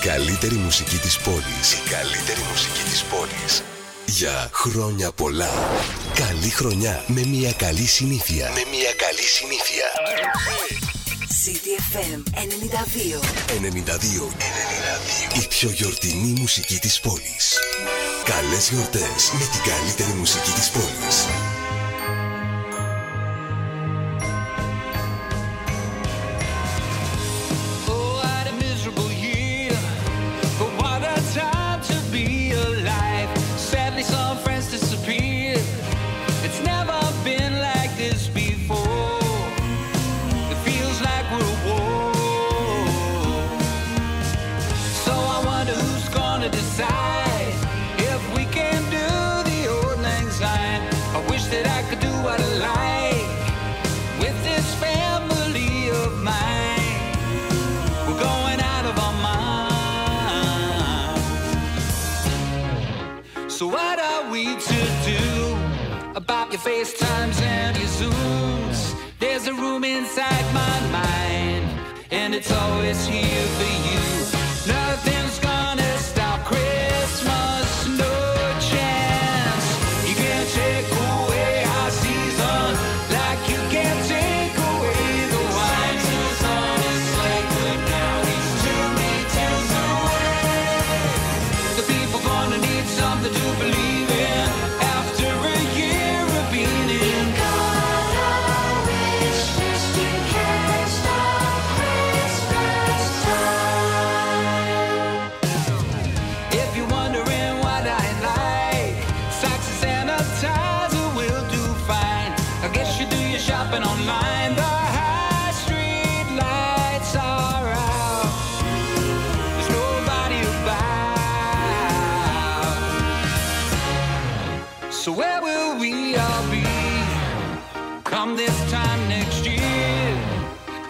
καλύτερη μουσική της πόλης. Η καλύτερη μουσική της πόλης. Για χρόνια πολλά. Καλή χρονιά με μια καλή συνήθεια. Με μια καλή συνήθεια. CDFM 92. 92. 92. Η πιο γιορτινή μουσική της πόλης. Καλές γιορτές με την καλύτερη μουσική της πόλης. Your FaceTimes and your Zooms. There's a room inside my mind, and it's always here for you. Nothing's gonna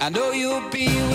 I know you'll be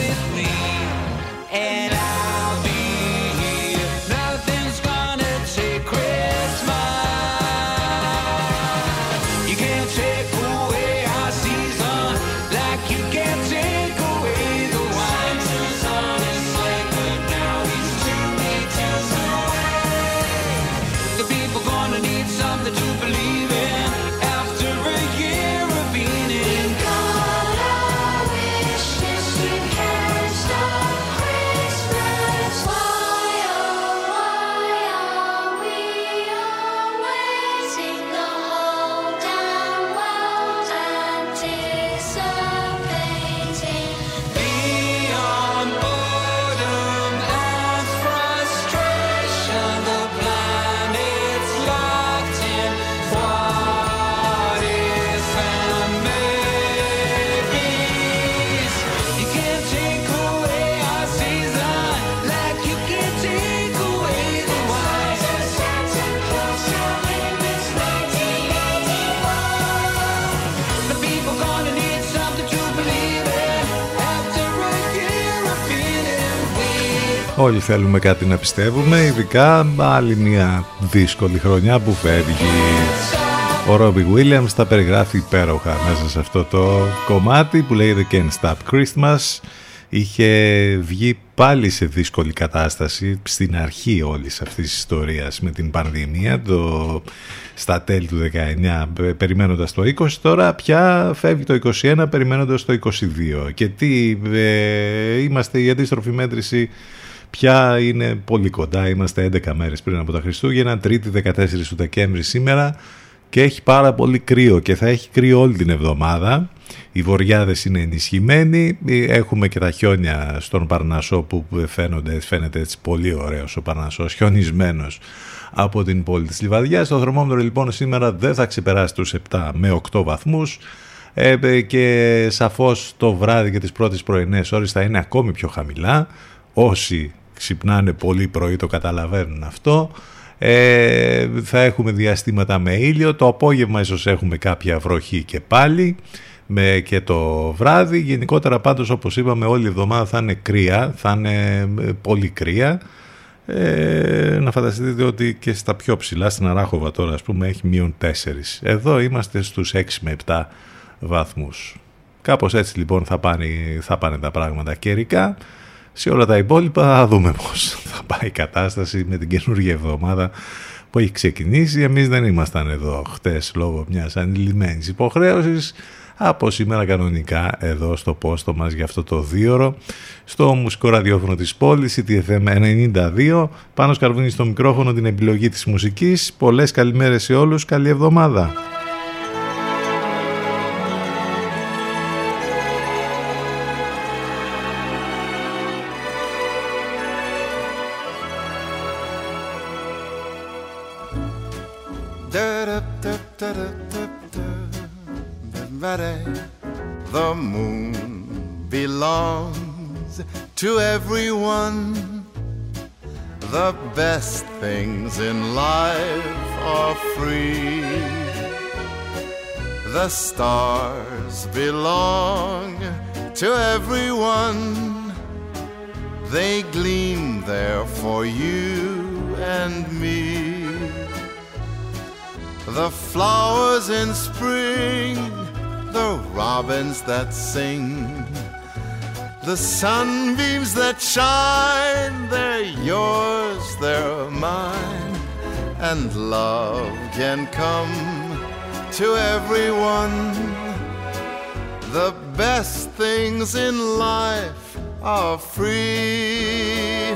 Όλοι θέλουμε κάτι να πιστεύουμε, ειδικά άλλη μια δύσκολη χρονιά που φεύγει. Ο Ρόμπι Williams τα περιγράφει υπέροχα μέσα σε αυτό το κομμάτι που λέγεται Can't Stop Christmas. Είχε βγει πάλι σε δύσκολη κατάσταση στην αρχή όλης αυτής της ιστορίας με την πανδημία το, στα τέλη του 19 πε- περιμένοντας το 20 τώρα πια φεύγει το 21 περιμένοντας το 22 και τι ε, είμαστε η αντίστροφη μέτρηση πια είναι πολύ κοντά είμαστε 11 μέρες πριν από τα Χριστούγεννα 3η 14 του Δεκέμβρη σήμερα και έχει πάρα πολύ κρύο και θα έχει κρύο όλη την εβδομάδα. Οι βοριάδες είναι ενισχυμένοι, έχουμε και τα χιόνια στον Παρνασό που φαίνονται, φαίνεται έτσι πολύ ωραίος ο Παρνασός, χιονισμένος από την πόλη της Λιβαδιάς. Το θερμόμετρο λοιπόν σήμερα δεν θα ξεπεράσει τους 7 με 8 βαθμούς ε, ε, και σαφώς το βράδυ και τις πρώτες πρωινές ώρες θα είναι ακόμη πιο χαμηλά. Όσοι ξυπνάνε πολύ πρωί το καταλαβαίνουν αυτό. Ε, θα έχουμε διαστήματα με ήλιο. Το απόγευμα ίσως έχουμε κάποια βροχή και πάλι με και το βράδυ. Γενικότερα πάντως όπως είπαμε όλη η εβδομάδα θα είναι κρύα, θα είναι ε, πολύ κρύα. Ε, να φανταστείτε ότι και στα πιο ψηλά, στην Αράχοβα τώρα ας πούμε έχει μείον 4. Εδώ είμαστε στους 6 με 7 βαθμούς. Κάπως έτσι λοιπόν θα πάνε, θα πάνε τα πράγματα καιρικά. Σε όλα τα υπόλοιπα θα δούμε πώς πάει η κατάσταση με την καινούργια εβδομάδα που έχει ξεκινήσει. Εμείς δεν ήμασταν εδώ χτες λόγω μιας ανηλυμένης υποχρέωσης. Από σήμερα κανονικά εδώ στο πόστο μας για αυτό το δίωρο στο μουσικό ραδιόφωνο της πόλης CTFM 92 πάνω σκαρβούνι στο μικρόφωνο την επιλογή της μουσικής πολλές καλημέρες σε όλους, καλή εβδομάδα to everyone. The best things in life are free. The stars belong to everyone. They gleam there for you and me. The flowers in spring the robins that sing, the sunbeams that shine, they're yours, they're mine, and love can come to everyone. The best things in life are free.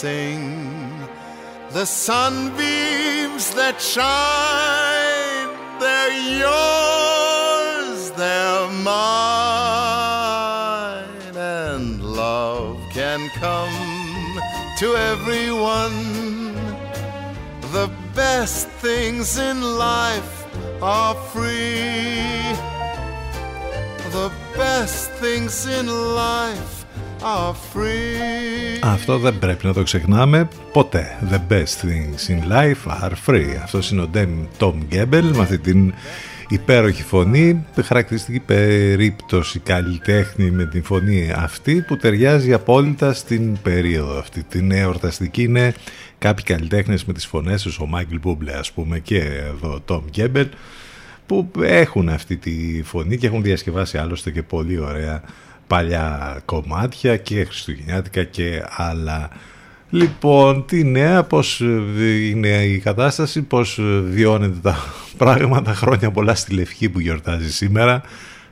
Sing, the sunbeams that shine, they're yours, they're mine, and love can come to everyone. The best things in life are free. The best things in life. Αυτό δεν πρέπει να το ξεχνάμε ποτέ. The best things in life are free. Αυτός είναι ο Tom Gaebel με αυτή την υπέροχη φωνή, χαρακτηριστική περίπτωση καλλιτέχνης με την φωνή αυτή που ταιριάζει απόλυτα στην περίοδο αυτή. Την εορταστική είναι κάποιοι καλλιτέχνες με τις φωνές τους, ο Μάικλ Μπούμπλε ας πούμε και εδώ ο Tom Gaebel που έχουν αυτή τη φωνή και έχουν διασκευάσει άλλωστε και πολύ ωραία παλιά κομμάτια και χριστουγεννιάτικα και άλλα. Λοιπόν, τι νέα, πώς είναι η κατάσταση, πώς βιώνεται τα πράγματα, χρόνια πολλά στη Λευκή που γιορτάζει σήμερα.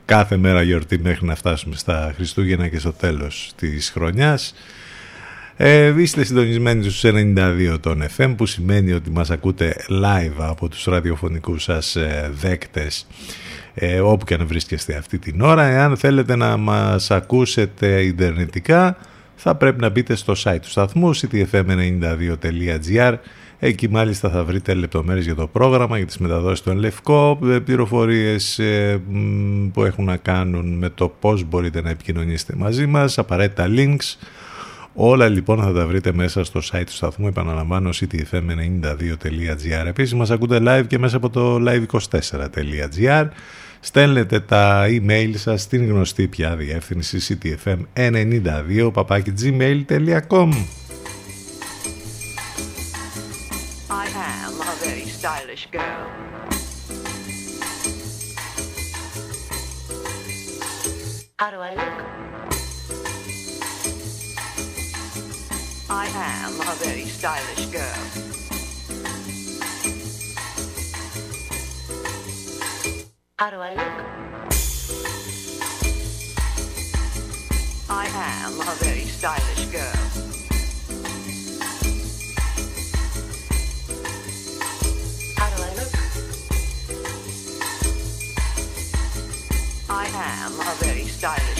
Κάθε μέρα γιορτή μέχρι να φτάσουμε στα Χριστούγεννα και στο τέλος της χρονιάς. Ε, είστε συντονισμένοι στους 92 των FM που σημαίνει ότι μας ακούτε live από τους ραδιοφωνικούς σας ε, δέκτες ε, όπου και αν βρίσκεστε αυτή την ώρα. Εάν θέλετε να μας ακούσετε ιντερνετικά θα πρέπει να μπείτε στο site του σταθμού ctfm92.gr Εκεί μάλιστα θα βρείτε λεπτομέρειες για το πρόγραμμα, για τις μεταδόσεις των Λευκό, ε, πληροφορίες ε, που έχουν να κάνουν με το πώς μπορείτε να επικοινωνήσετε μαζί μας, απαραίτητα links, Όλα λοιπόν θα τα βρείτε μέσα στο site του σταθμού, επαναλαμβάνω ctfm92.gr. Επίσης μας ακούτε live και μέσα από το live24.gr. Στέλνετε τα email σας στην γνωστή πια διεύθυνση ctfm92 gmail.com I am a very stylish girl. How do I look? I am a very stylish girl. How do I look? I am a very stylish girl. I am a very stylish.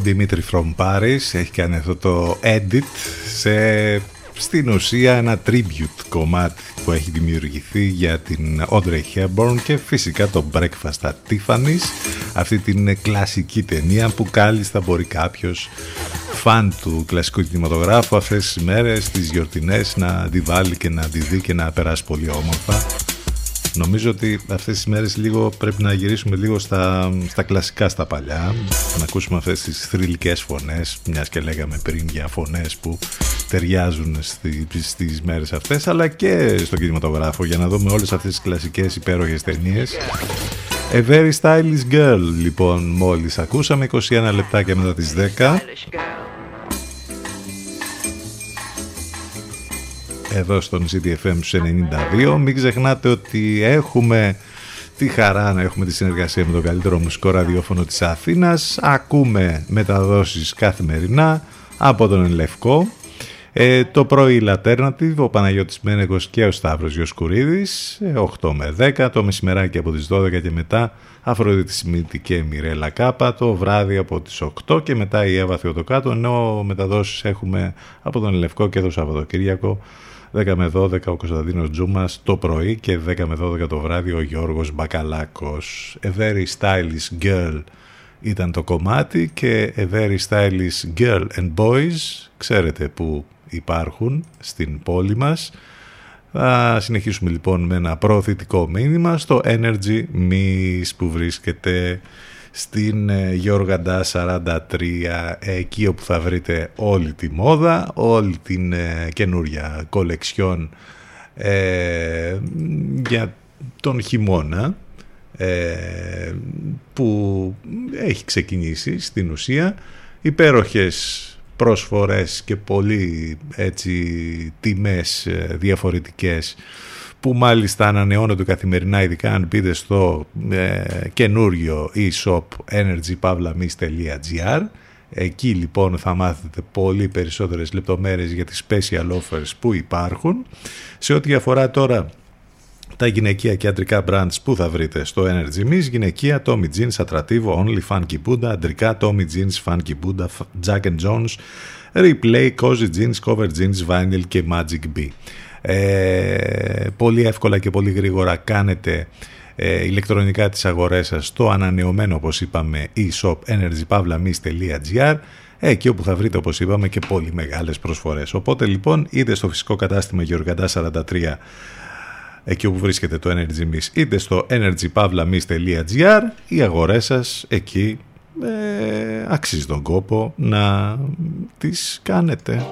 Ο Δημήτρη From Paris έχει κάνει αυτό το edit σε στην ουσία ένα tribute κομμάτι που έχει δημιουργηθεί για την Audrey Hepburn και φυσικά το Breakfast at Tiffany's αυτή την κλασική ταινία που κάλλιστα μπορεί κάποιος φαν του κλασικού κινηματογράφου αυτές τις μέρες, τις γιορτινές να τη βάλει και να τη δει και να περάσει πολύ όμορφα Νομίζω ότι αυτές τις μέρες λίγο πρέπει να γυρίσουμε λίγο στα, στα κλασικά, στα παλιά, να ακούσουμε αυτές τις θρηλυκές φωνές, μιας και λέγαμε πριν για φωνές που ταιριάζουν στη, στις μέρες αυτές, αλλά και στο κινηματογράφο για να δούμε όλες αυτές τις κλασικές υπέροχες ταινίες. A Very Stylish Girl λοιπόν μόλις ακούσαμε 21 λεπτάκια μετά τις 10 εδώ στον CTFM στους 92 μην ξεχνάτε ότι έχουμε τη χαρά να έχουμε τη συνεργασία με το καλύτερο μουσικό ραδιόφωνο της Αθήνας. Ακούμε μεταδόσεις καθημερινά από τον Ελευκό ε, το πρωί Alternative, ο Παναγιώτης Μένεγος και ο Σταύρος Γιοσκουρίδης, 8 με 10, το μεσημεράκι από τις 12 και μετά Αφροδίτη Σιμίτη και Μιρέλα Κάπα, το βράδυ από τις 8 και μετά η Εύα Θεοτοκάτω, ενώ μεταδόσεις έχουμε από τον Λευκό και το Σαββατοκύριακο 10 με 12 ο Κωνσταντίνος Τζούμας το πρωί και 10 με 12 το βράδυ ο Γιώργος Μπακαλάκος. A very stylish girl ήταν το κομμάτι και A very stylish girl and boys ξέρετε που υπάρχουν στην πόλη μας. Θα συνεχίσουμε λοιπόν με ένα προωθητικό μήνυμα στο Energy Miss που βρίσκεται στην ε, Γιώργαντα 43 εκεί όπου θα βρείτε όλη τη μόδα, όλη την ε, καινούρια κολεξιόν ε, για τον χειμώνα ε, που έχει ξεκινήσει στην ουσία. Υπέροχες προσφορές και πολύ έτσι τιμές ε, διαφορετικές που μάλιστα ανανεώνονται καθημερινά ειδικά αν μπείτε στο ε, καινούριο e-shop energypavlamis.gr Εκεί λοιπόν θα μάθετε πολύ περισσότερες λεπτομέρειες για τις special offers που υπάρχουν. Σε ό,τι αφορά τώρα τα γυναικεία και αντρικά brands που θα βρείτε στο Energy Miss, γυναικεία Tommy Jeans, Attrativo, Only Funky Buddha, αντρικά Tommy Jeans, Funky Buddha, Jack and Jones, Replay, Cozy Jeans, Cover Jeans, Vinyl και Magic B. Ε, πολύ εύκολα και πολύ γρήγορα κάνετε ε, ηλεκτρονικά τις αγορές σας στο ανανεωμένο όπως είπαμε e-shop energypavlamis.gr εκεί όπου θα βρείτε όπως είπαμε και πολύ μεγάλες προσφορές. Οπότε λοιπόν είτε στο φυσικό κατάστημα Γεωργαντά 43 εκεί όπου βρίσκεται το Energy Miss είτε στο energypavlamis.gr οι αγορές σας εκεί ε, αξίζει τον κόπο να τις κάνετε.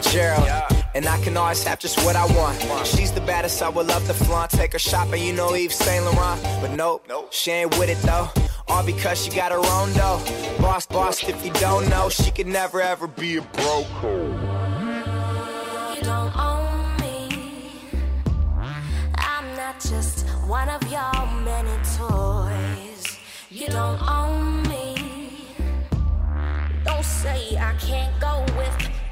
I'm Gerald. And I can always have just what I want. She's the baddest, I would love to flaunt. Take her shopping, you know Eve Saint Laurent. But nope, she ain't with it though. All because she got her own though. Boss, boss, if you don't know, she could never ever be a broke. You don't own me. I'm not just one of your many toys. You don't own me. Don't say I can't go with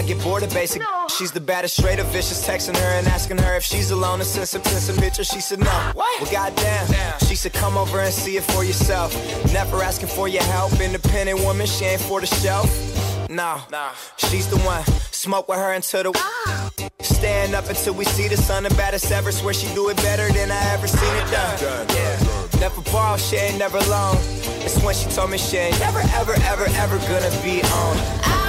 I get bored of basic. She's the baddest, straight up vicious. Texting her and asking her if she's alone and send some, send some pictures. She said no. Well, goddamn. She said come over and see it for yourself. Never asking for your help. Independent woman, she ain't for the shelf. No, she's the one. Smoke with her until the. Ah. Stand up until we see the sun. The baddest ever. Swear she do it better than I ever seen it done. Yeah. Never borrow, she ain't never loan. It's when she told me she ain't never, ever, ever, ever gonna be on. I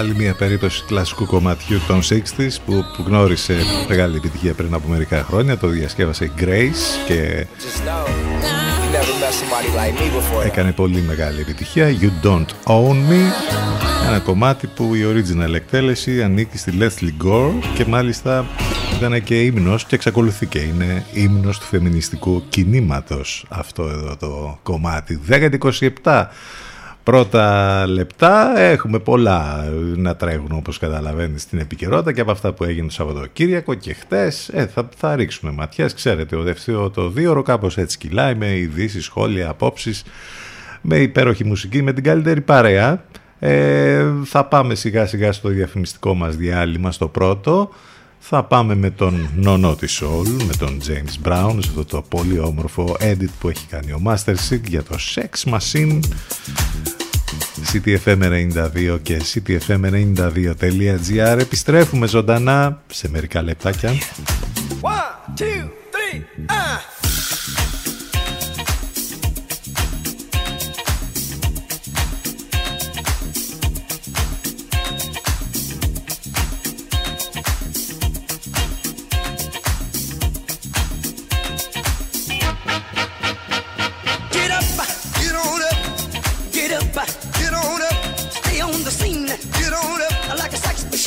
Άλλη μια περίπτωση κλασικού κομματιού των 60s που, που γνώρισε μεγάλη επιτυχία πριν από μερικά χρόνια. Το διασκεύασε η Grace και Just know you never met somebody like me before. έκανε πολύ μεγάλη επιτυχία. You Don't Own Me. Ένα κομμάτι που η original εκτέλεση ανήκει στη Leslie Gore και μάλιστα ήταν και ύμνος και εξακολουθεί και είναι ύμνος του φεμινιστικού κινήματος αυτό εδώ το κομμάτι. 10-27 πρώτα λεπτά έχουμε πολλά να τρέχουν όπως καταλαβαίνεις στην επικαιρότητα και από αυτά που έγινε το Σαββατοκύριακο και χτες ε, θα, θα ρίξουμε ματιές. Ξέρετε ο δεύτερο το δύο ώρο κάπως έτσι κυλάει με ειδήσεις, σχόλια, απόψεις με υπέροχη μουσική, με την καλύτερη παρέα. Ε, θα πάμε σιγά σιγά στο διαφημιστικό μας διάλειμμα στο πρώτο θα πάμε με τον νονό της Soul, με τον James Brown σε αυτό το πολύ όμορφο edit που έχει κάνει ο Master Sig για το Sex Machine. CTFM92 και CTFM92.gr Επιστρέφουμε ζωντανά σε μερικά λεπτάκια. One, two, three, uh.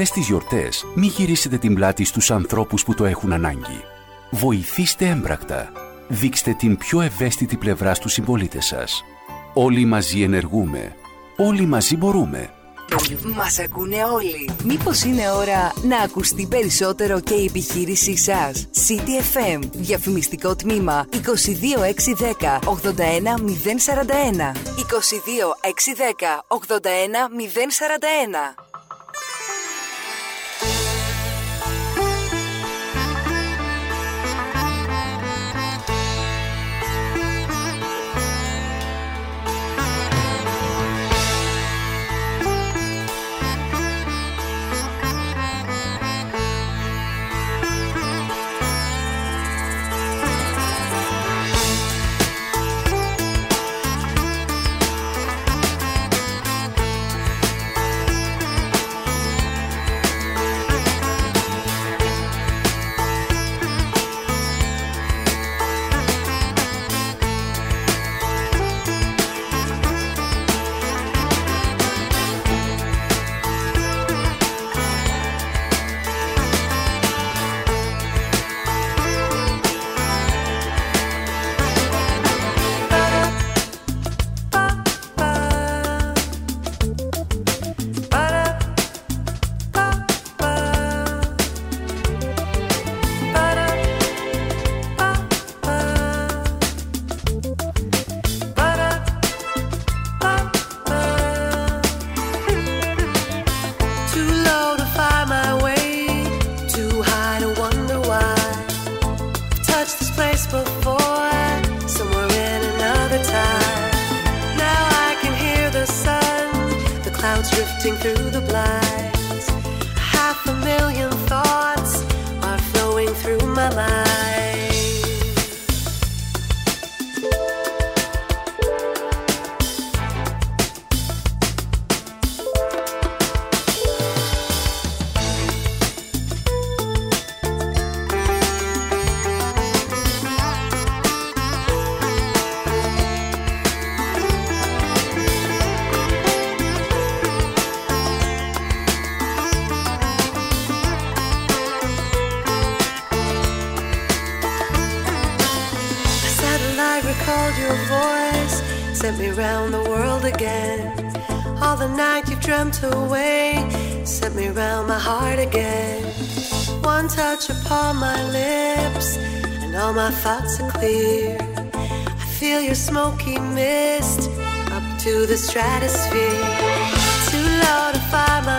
Αυτές τις γιορτές μη γυρίσετε την πλάτη στους ανθρώπους που το έχουν ανάγκη. Βοηθήστε έμπρακτα. Δείξτε την πιο ευαίσθητη πλευρά στους συμπολίτες σας. Όλοι μαζί ενεργούμε. Όλοι μαζί μπορούμε. Μας ακούνε όλοι. Μήπως είναι ώρα να ακουστεί περισσότερο και η επιχείρησή σας; CTFM, διαφημιστικό τμήμα 22610 81041. 22610 81041. Thoughts are clear. I feel your smoky mist up to the stratosphere. Too low to find my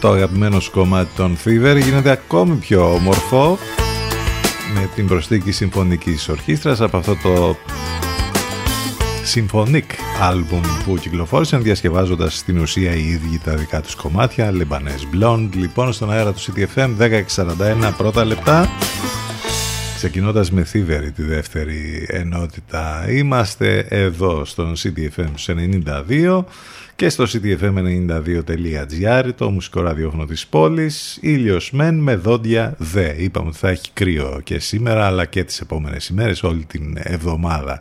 το αγαπημένο σου κομμάτι των Fever γίνεται ακόμη πιο όμορφο με την προσθήκη συμφωνικής ορχήστρας από αυτό το Symphonic album που κυκλοφόρησαν διασκευάζοντας στην ουσία οι ίδιοι τα δικά τους κομμάτια Lebanese Blonde. Λοιπόν στον αέρα του CTFM 10.41 πρώτα λεπτά. Ξεκινώντας με Thievery τη δεύτερη ενότητα είμαστε εδώ στον CTFM στους 92 και στο ctfm92.gr το μουσικό ραδιόφωνο της πόλης ήλιος μεν με δόντια δε είπαμε ότι θα έχει κρύο και σήμερα αλλά και τις επόμενες ημέρες όλη την εβδομάδα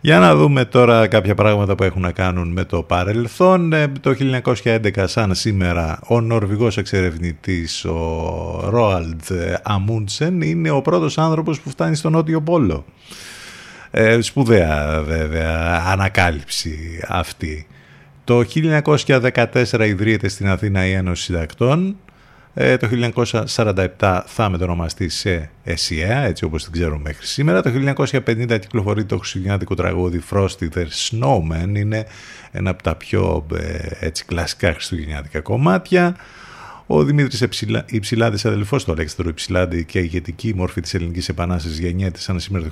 για να δούμε τώρα κάποια πράγματα που έχουν να κάνουν με το παρελθόν. Ε, Το 1911 σαν σήμερα ο Νορβηγός εξερευνητής ο Ρόαλντ Αμούντσεν είναι ο πρώτος άνθρωπος που φτάνει στον Νότιο Πόλο. Ε, σπουδαία βέβαια ανακάλυψη αυτή. Το 1914 ιδρύεται στην Αθήνα η Ένωση Συντακτών. Ε, το 1947 θα μετονομαστεί σε ΕΣΥΑ, έτσι όπως την ξέρουμε μέχρι σήμερα. Το 1950 κυκλοφορεί το χριστουγεννιάτικο τραγούδι Frosty the Snowman. Είναι ένα από τα πιο ε, έτσι, κλασικά χριστουγεννιάτικα κομμάτια. Ο Δημήτρης Υψηλά, Υψηλάδης, αδελφός του Αλέξανδρου Υψηλάδη και ηγετική μόρφη της Ελληνικής Επανάστασης γεννιέται σαν σήμερα το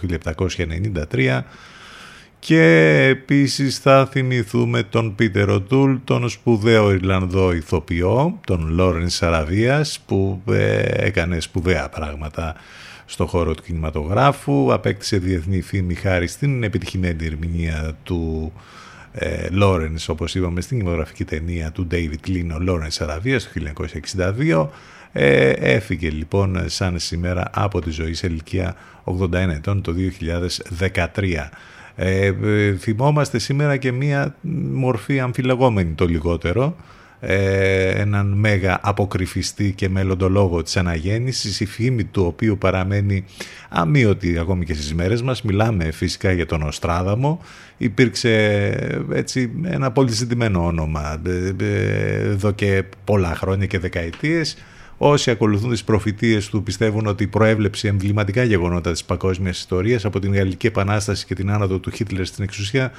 1793 και επίσης θα θυμηθούμε τον Πίτερ Οτούλ, τον σπουδαίο Ιρλανδό ηθοποιό, τον Λόρενς Σαραβίας που ε, έκανε σπουδαία πράγματα στο χώρο του κινηματογράφου, απέκτησε διεθνή φήμη χάρη στην επιτυχημένη ερμηνεία του ε, Lawrence όπως είπαμε στην κινηματογραφική ταινία του David Lean ο Lawrence Αραβίας το 1962 ε, έφυγε λοιπόν σαν σήμερα από τη ζωή σε ηλικία 81 ετών το 2013 ε, ε, θυμόμαστε σήμερα και μία μορφή αμφιλεγόμενη το λιγότερο. Ε, έναν μέγα αποκρυφιστή και μελλοντολόγο της αναγέννησης η φήμη του οποίου παραμένει αμύωτη ακόμη και στις μέρες μας. Μιλάμε φυσικά για τον Οστράδαμο. Υπήρξε έτσι ένα πολύ ζητημένο όνομα ε, ε, εδώ και πολλά χρόνια και δεκαετίες Όσοι ακολουθούν τις προφητείες του πιστεύουν ότι προέβλεψε εμβληματικά γεγονότα της παγκόσμιας ιστορίας από την Γαλλική Επανάσταση και την άνοδο του Χίτλερ στην εξουσία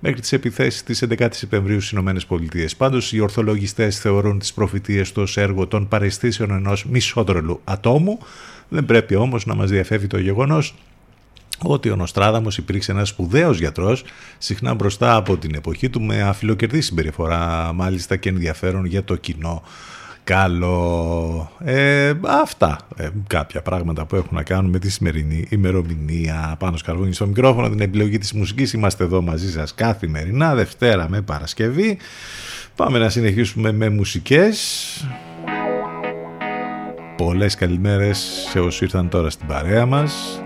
μέχρι τις επιθέσεις της 11 Σεπτεμβρίου στις Ηνωμένες Πολιτείες. Πάντως οι ορθολογιστές θεωρούν τις προφητείες τους ως έργο των παρεστήσεων ενός μισότρελου ατόμου. Δεν πρέπει όμως να μας διαφεύγει το γεγονός ότι ο Νοστράδαμος υπήρξε ένας σπουδαίος γιατρός, συχνά μπροστά από την εποχή του με αφιλοκερδή συμπεριφορά μάλιστα και ενδιαφέρον για το κοινό καλό. Ε, αυτά ε, κάποια πράγματα που έχουν να κάνουν με τη σημερινή ημερομηνία. Πάνω σκαρβούνι στο μικρόφωνο, την επιλογή της μουσικής. Είμαστε εδώ μαζί σας καθημερινά, Δευτέρα με Παρασκευή. Πάμε να συνεχίσουμε με μουσικές. Πολλές καλημέρες σε όσους ήρθαν τώρα στην παρέα μας.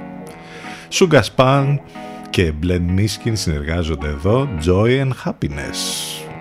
Σουγκασπάν και Μπλεν Μίσκιν συνεργάζονται εδώ. Joy and Happiness.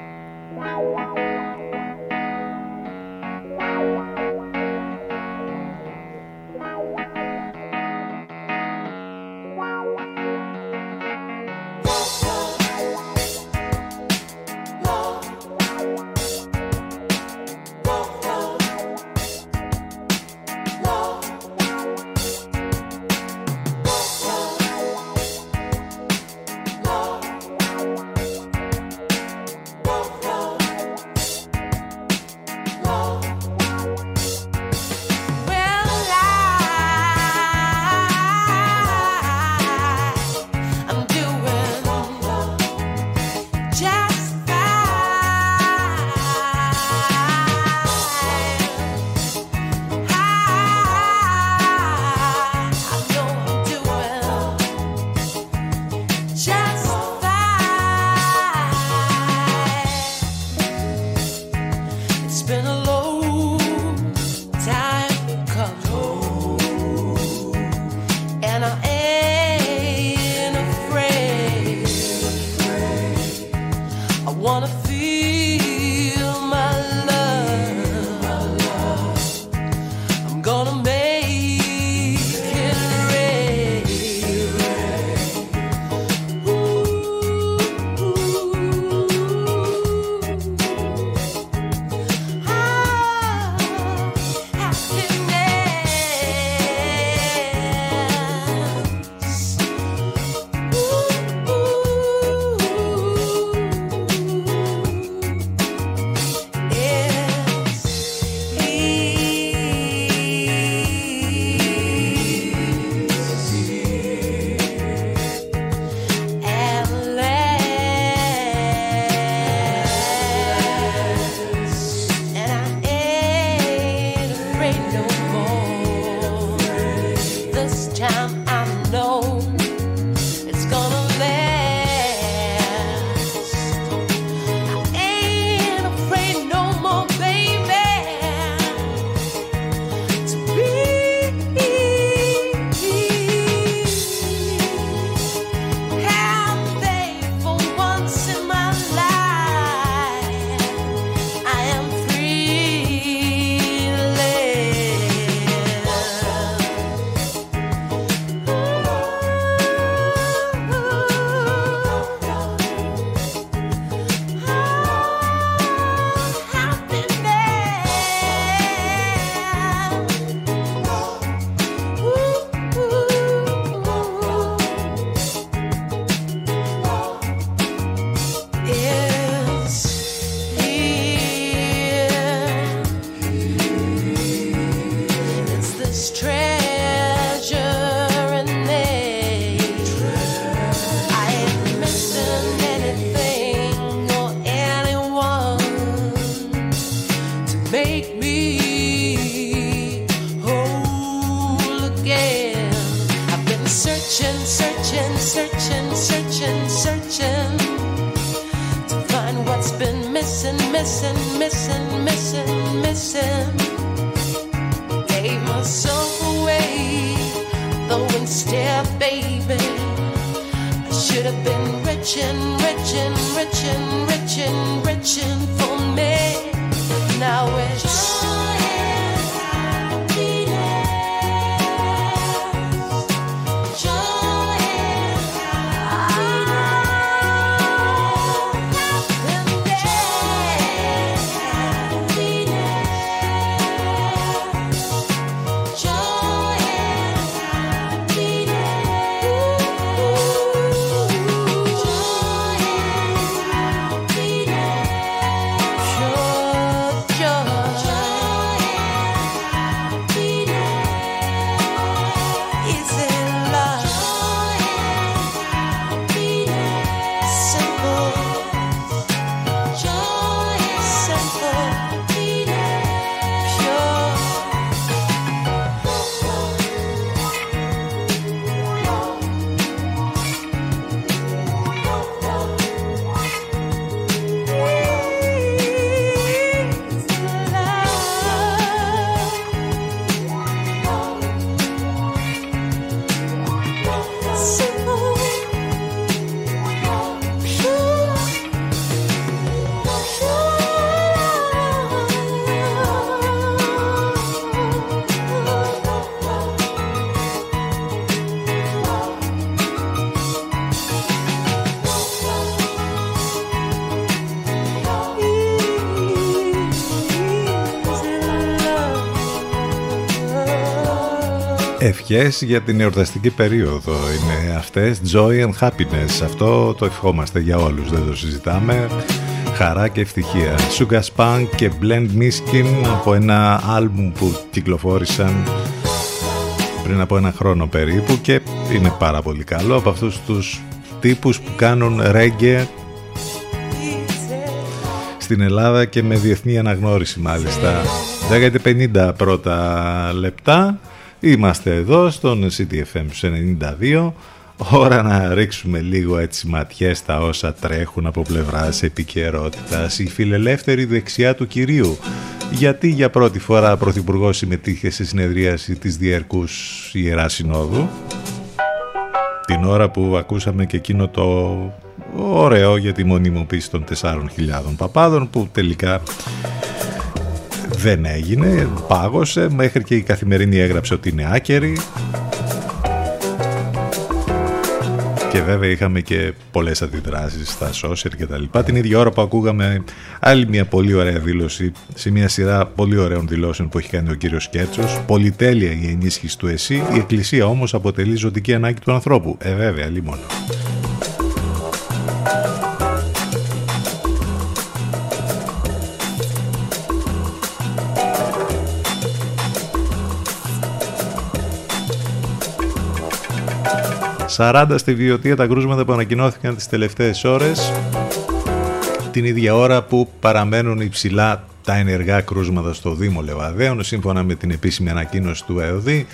Ευχές για την εορταστική περίοδο είναι αυτές. Joy and Happiness Αυτό το ευχόμαστε για όλους Δεν το συζητάμε. Χαρά και ευτυχία. Sugar Spunk και Blend Miskin Από ένα άλμπουμ που κυκλοφόρησαν Πριν από ένα χρόνο περίπου Και είναι πάρα πολύ καλό. Από αυτούς τους τύπους που κάνουν reggae στην Ελλάδα και με διεθνή αναγνώριση μάλιστα. 10 50 πρώτα λεπτά Είμαστε εδώ στον CTFM 92 Ώρα να ρίξουμε λίγο έτσι ματιές στα όσα τρέχουν από πλευράς επικαιρότητας. Η φιλελεύθερη δεξιά του κυρίου γιατί για πρώτη φορά πρωθυπουργός συμμετείχε σε συνεδρίαση της Διερκούς Ιεράς Συνόδου; Την ώρα που ακούσαμε και εκείνο το ωραίο για τη μονιμοποίηση των 4.000 παπάδων που τελικά δεν έγινε, πάγωσε, μέχρι και η καθημερινή έγραψε ότι είναι άκερη. Και βέβαια είχαμε και πολλές αντιδράσεις στα social και τα λοιπά. Την ίδια ώρα που ακούγαμε άλλη μια πολύ ωραία δήλωση σε μια σειρά πολύ ωραίων δηλώσεων που έχει κάνει ο κύριος Σκέτσος. Πολυτέλεια η ενίσχυση του ΕΣΥ, η Εκκλησία όμως αποτελεί ζωτική ανάγκη του ανθρώπου. Ε βέβαια, μόνο. 40 στη βιωτεία τα κρούσματα που ανακοινώθηκαν τις τελευταίες ώρες την ίδια ώρα που παραμένουν υψηλά τα ενεργά κρούσματα στο Δήμο Λεβαδέων σύμφωνα με την επίσημη ανακοίνωση του ΕΟΔΗ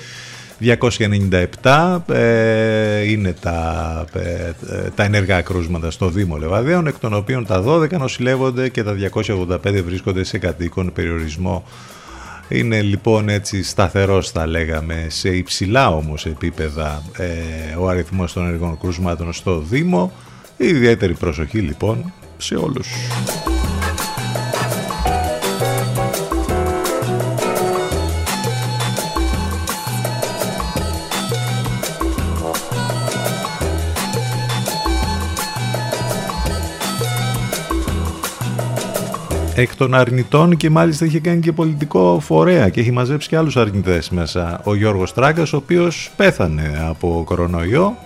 297 ε, είναι τα, ε, τα ενεργά κρούσματα στο Δήμο Λεβαδέων εκ των οποίων τα 12 νοσηλεύονται και τα 285 βρίσκονται σε κατοίκον περιορισμό είναι λοιπόν έτσι σταθερός θα λέγαμε σε υψηλά όμως επίπεδα ε, ο αριθμός των ενεργών κρούσματων στο Δήμο. ιδιαίτερη προσοχή λοιπόν σε όλους. Εκ των αρνητών και μάλιστα είχε κάνει και πολιτικό φορέα και έχει μαζέψει και άλλους αρνητές μέσα. Ο Γιώργος Τράγκας ο οποίος πέθανε από κορονοϊό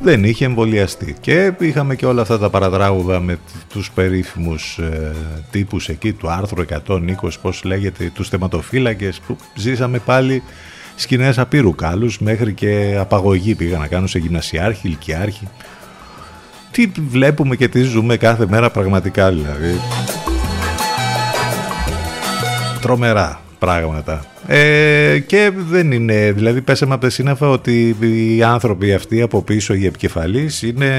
δεν είχε εμβολιαστεί. Και είχαμε και όλα αυτά τα παραδράγουδα με τους περίφημους ε, τύπους εκεί του άρθρου 120 πώς λέγεται τους θεματοφύλακες που ζήσαμε πάλι σκηνές απείρου κάλους μέχρι και απαγωγή πήγα να κάνουν σε γυμνασιάρχη, ηλικιάρχη. Τι βλέπουμε και τι ζούμε κάθε μέρα πραγματικά δηλαδή τρομερά. πράγματα. Ε, και δεν είναι, δηλαδή πέσαμε από τα σύννεφα ότι οι άνθρωποι αυτοί από πίσω, οι επικεφαλείς, είναι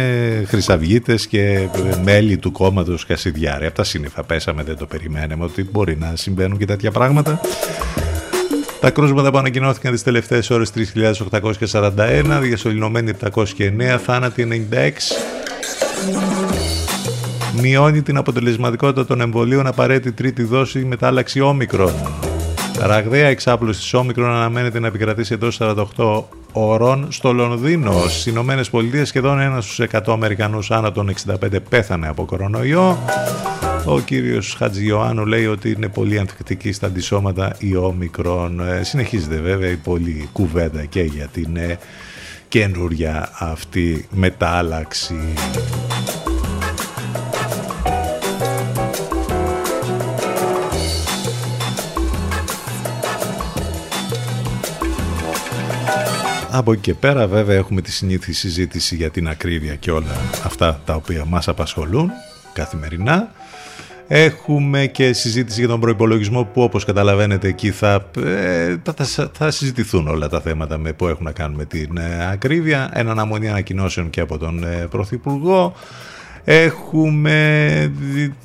χρυσαυγίτες και μέλη του κόμματος Κασιδιάρη. Από τα σύννεφα πέσαμε, δεν το περιμέναμε ότι μπορεί να συμβαίνουν και τέτοια πράγματα. Τα κρούσματα που ανακοινώθηκαν τις τελευταίες ώρες 3.841, διασωληνωμένοι 709, θάνατοι 96. Μειώνει την αποτελεσματικότητα των εμβολίων απαραίτητη τρίτη δόση μετάλλαξη όμικρον. Ραγδαία εξάπλωση της όμικρον αναμένεται να επικρατήσει εντός 48 ωρών στο Λονδίνο. Στις Ηνωμένες Πολιτείες σχεδόν ένας στους 100 Αμερικανούς άνω των 65 πέθανε από κορονοϊό. Ο κύριος Χατζιωάννου λέει ότι είναι πολύ ανθεκτική στα αντισώματα η όμικρον. Ε, συνεχίζεται βέβαια η πολλή κουβέντα και για την ε, καινούρια αυτή μετάλλαξη. Από εκεί και πέρα βέβαια έχουμε τη συνήθη συζήτηση για την ακρίβεια και όλα αυτά τα οποία μας απασχολούν καθημερινά. Έχουμε και συζήτηση για τον προϋπολογισμό που όπως καταλαβαίνετε εκεί θα, ε, θα, θα συζητηθούν όλα τα θέματα με, που έχουν να κάνουν με την ε, ακρίβεια. Ένα αναμονή ανακοινώσεων και από τον ε, Πρωθυπουργό. Έχουμε,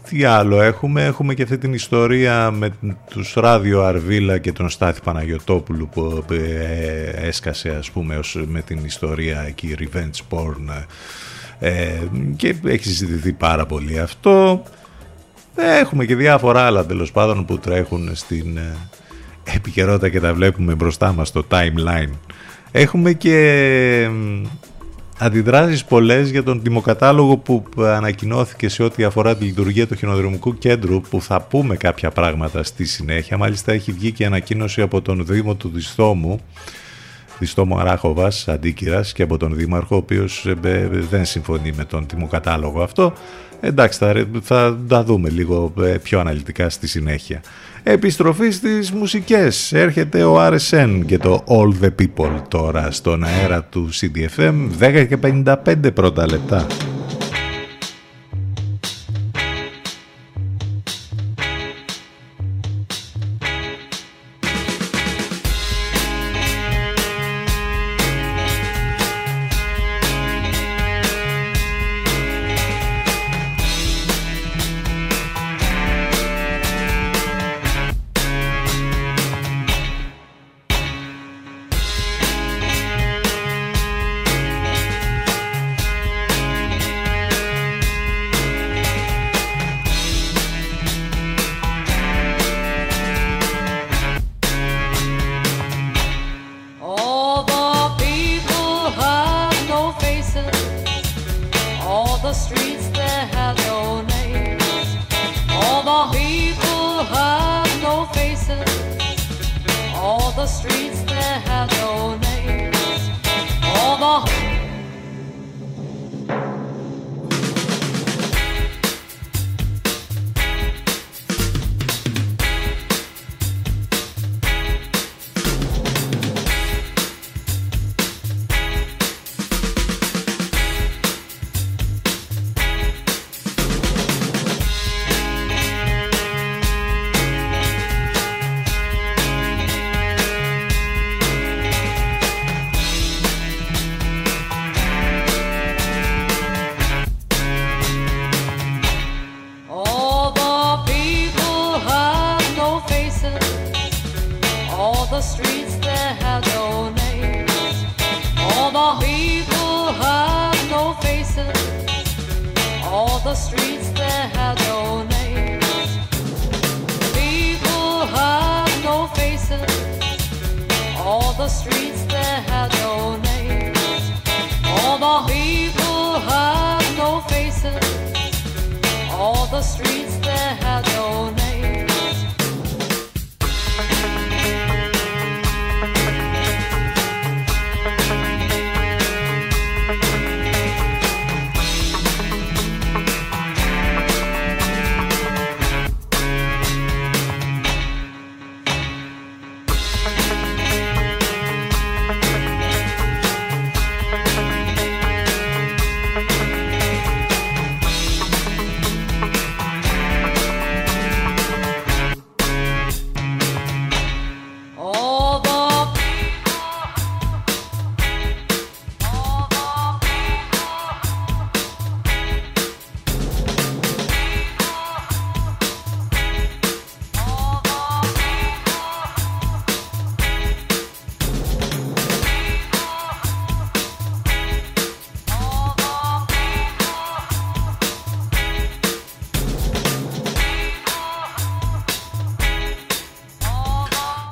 τι άλλο έχουμε, έχουμε και αυτή την ιστορία με τους Ράδιο Αρβίλα και τον Στάθη Παναγιωτόπουλου που ε, έσκασε ας πούμε ως, με την ιστορία εκεί revenge porn ε, και έχεις συζητηθεί πάρα πολύ αυτό. Έχουμε και διάφορα άλλα τέλος πάντων που τρέχουν στην ε, επικαιρότητα και τα βλέπουμε μπροστά μας στο timeline. Έχουμε και αντιδράσεις πολλές για τον τιμοκατάλογο που ανακοινώθηκε σε ό,τι αφορά τη λειτουργία του χιονοδρομικού κέντρου που θα πούμε κάποια πράγματα στη συνέχεια. Μάλιστα έχει βγει και ανακοίνωση από τον Δήμο του Διστόμου Διστόμου Αράχοβας, Αντίκυρας και από τον Δήμαρχο ο οποίος ε, δεν συμφωνεί με τον τιμοκατάλογο αυτό. Εντάξει, θα, θα τα δούμε λίγο ε, πιο αναλυτικά στη συνέχεια. Επιστροφή στις μουσικές. Έρχεται ο RSN και το All the People τώρα στον αέρα του CDFM 10 και 55 πρώτα λεπτά.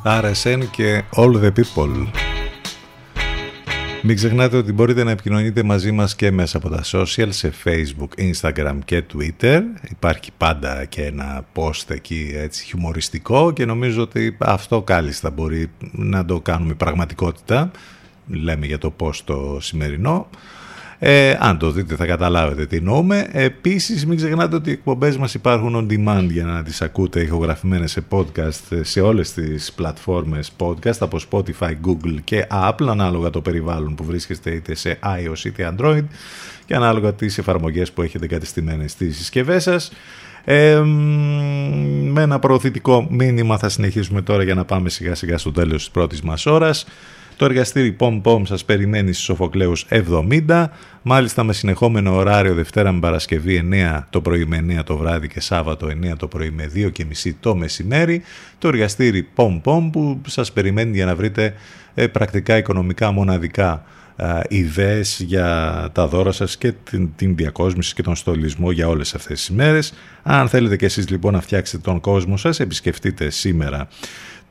RSN και All the People. Μην ξεχνάτε ότι μπορείτε να επικοινωνείτε μαζί μας και μέσα από τα social σε Facebook, Instagram και Twitter. Υπάρχει πάντα και ένα post εκεί έτσι χιουμοριστικό και νομίζω ότι αυτό κάλλιστα μπορεί να το κάνουμε πραγματικότητα. Λέμε για το post το σημερινό. Ε, αν το δείτε θα καταλάβετε τι εννοούμε. Επίσης μην ξεχνάτε ότι οι εκπομπές μας υπάρχουν on demand για να τις ακούτε ηχογραφημένες σε podcast σε όλες τις πλατφόρμες podcast από Spotify, Google και Apple ανάλογα το περιβάλλον που βρίσκεστε είτε σε iOS είτε Android και ανάλογα τις εφαρμογές που έχετε κατεστημένες στις συσκευές σας. Ε, με ένα προωθητικό μήνυμα θα συνεχίσουμε τώρα για να πάμε σιγά σιγά στο τέλος της πρώτης μας ώρας. Το εργαστήρι Pom Pom σας περιμένει στις Σοφοκλέους 70, μάλιστα με συνεχόμενο ωράριο Δευτέρα με Παρασκευή 9 το πρωί με 9 το βράδυ και Σάββατο 9 το πρωί με 2 και μισή το μεσημέρι. Το εργαστήρι Pom Pom που σας περιμένει για να βρείτε ε, πρακτικά οικονομικά μοναδικά ε, ιδέες για τα δώρα σας και την, την διακόσμηση και τον στολισμό για όλες αυτές τις ημέρες. Αν θέλετε και εσείς λοιπόν να φτιάξετε τον κόσμο σας, επισκεφτείτε σήμερα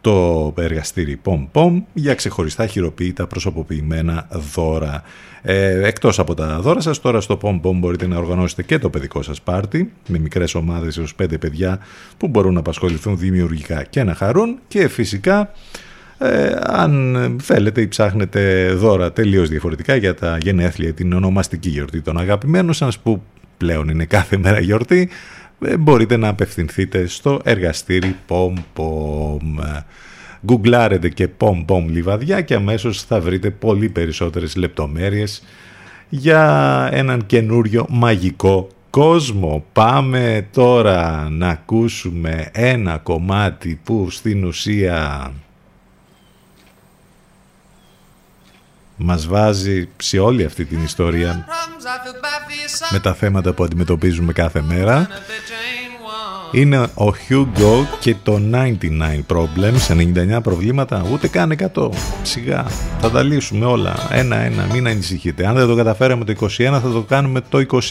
το εργαστήρι Pom Pom για ξεχωριστά χειροποίητα προσωποποιημένα δώρα. Ε, εκτός από τα δώρα σας, τώρα στο Pom Pom μπορείτε να οργανώσετε και το παιδικό σας πάρτι με μικρές ομάδες έως πέντε παιδιά που μπορούν να απασχοληθούν δημιουργικά και να χαρούν και φυσικά ε, αν θέλετε ή ψάχνετε δώρα τελείως διαφορετικά για τα γενέθλια την ονομαστική γιορτή των αγαπημένων σας που πλέον είναι κάθε μέρα γιορτή ε, μπορείτε να απευθυνθείτε στο εργαστήρι Pom Pom. Γκουγκλάρετε και Pom Pom Λιβαδιά και αμέσως θα βρείτε πολύ περισσότερες λεπτομέρειες για έναν καινούριο μαγικό κόσμο. Πάμε τώρα να ακούσουμε ένα κομμάτι που στην ουσία μας βάζει σε όλη αυτή την ιστορία με τα θέματα που αντιμετωπίζουμε κάθε μέρα. Είναι ο Hugo και το 99 Problems 99 προβλήματα ούτε καν 100 σιγά θα τα λύσουμε όλα. Ένα-ένα μην ανησυχείτε. Αν δεν το καταφέραμε το 21 θα το κάνουμε το 22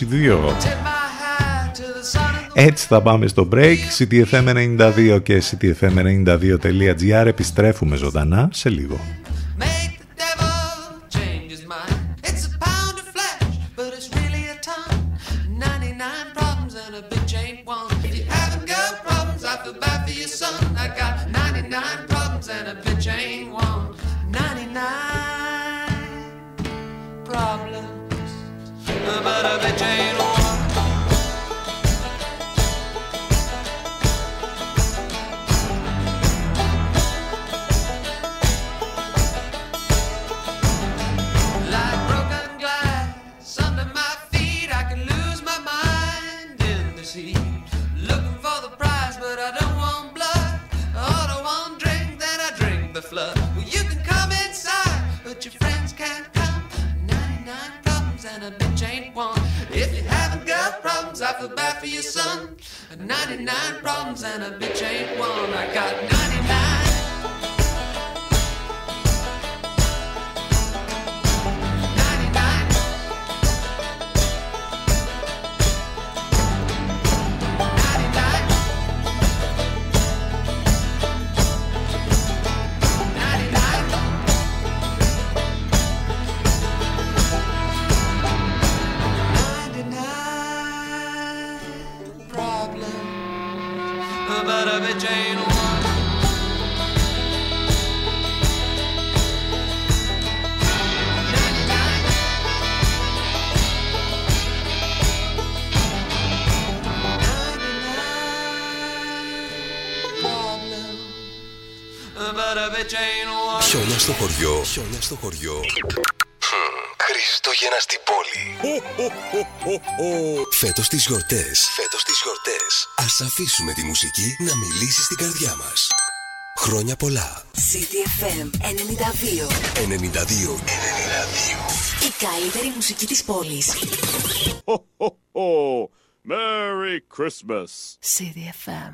έτσι θα πάμε στο break. CTFM92 και CTFM92.gr επιστρέφουμε ζωντανά σε λίγο not problems, I feel bad for your son. 99 problems and a bitch ain't one. I got 99. Χιόνια στο χωριό. Χμ, Χριστούγεννα στην πόλη. Φέτος τις γιορτές. Φέτος τις γιορτές. Ας αφήσουμε τη μουσική να μιλήσει στην καρδιά μας. Χρόνια πολλά. CTFM 92. 92. 92. Η καλύτερη μουσική της πόλης. Merry Christmas. CTFM.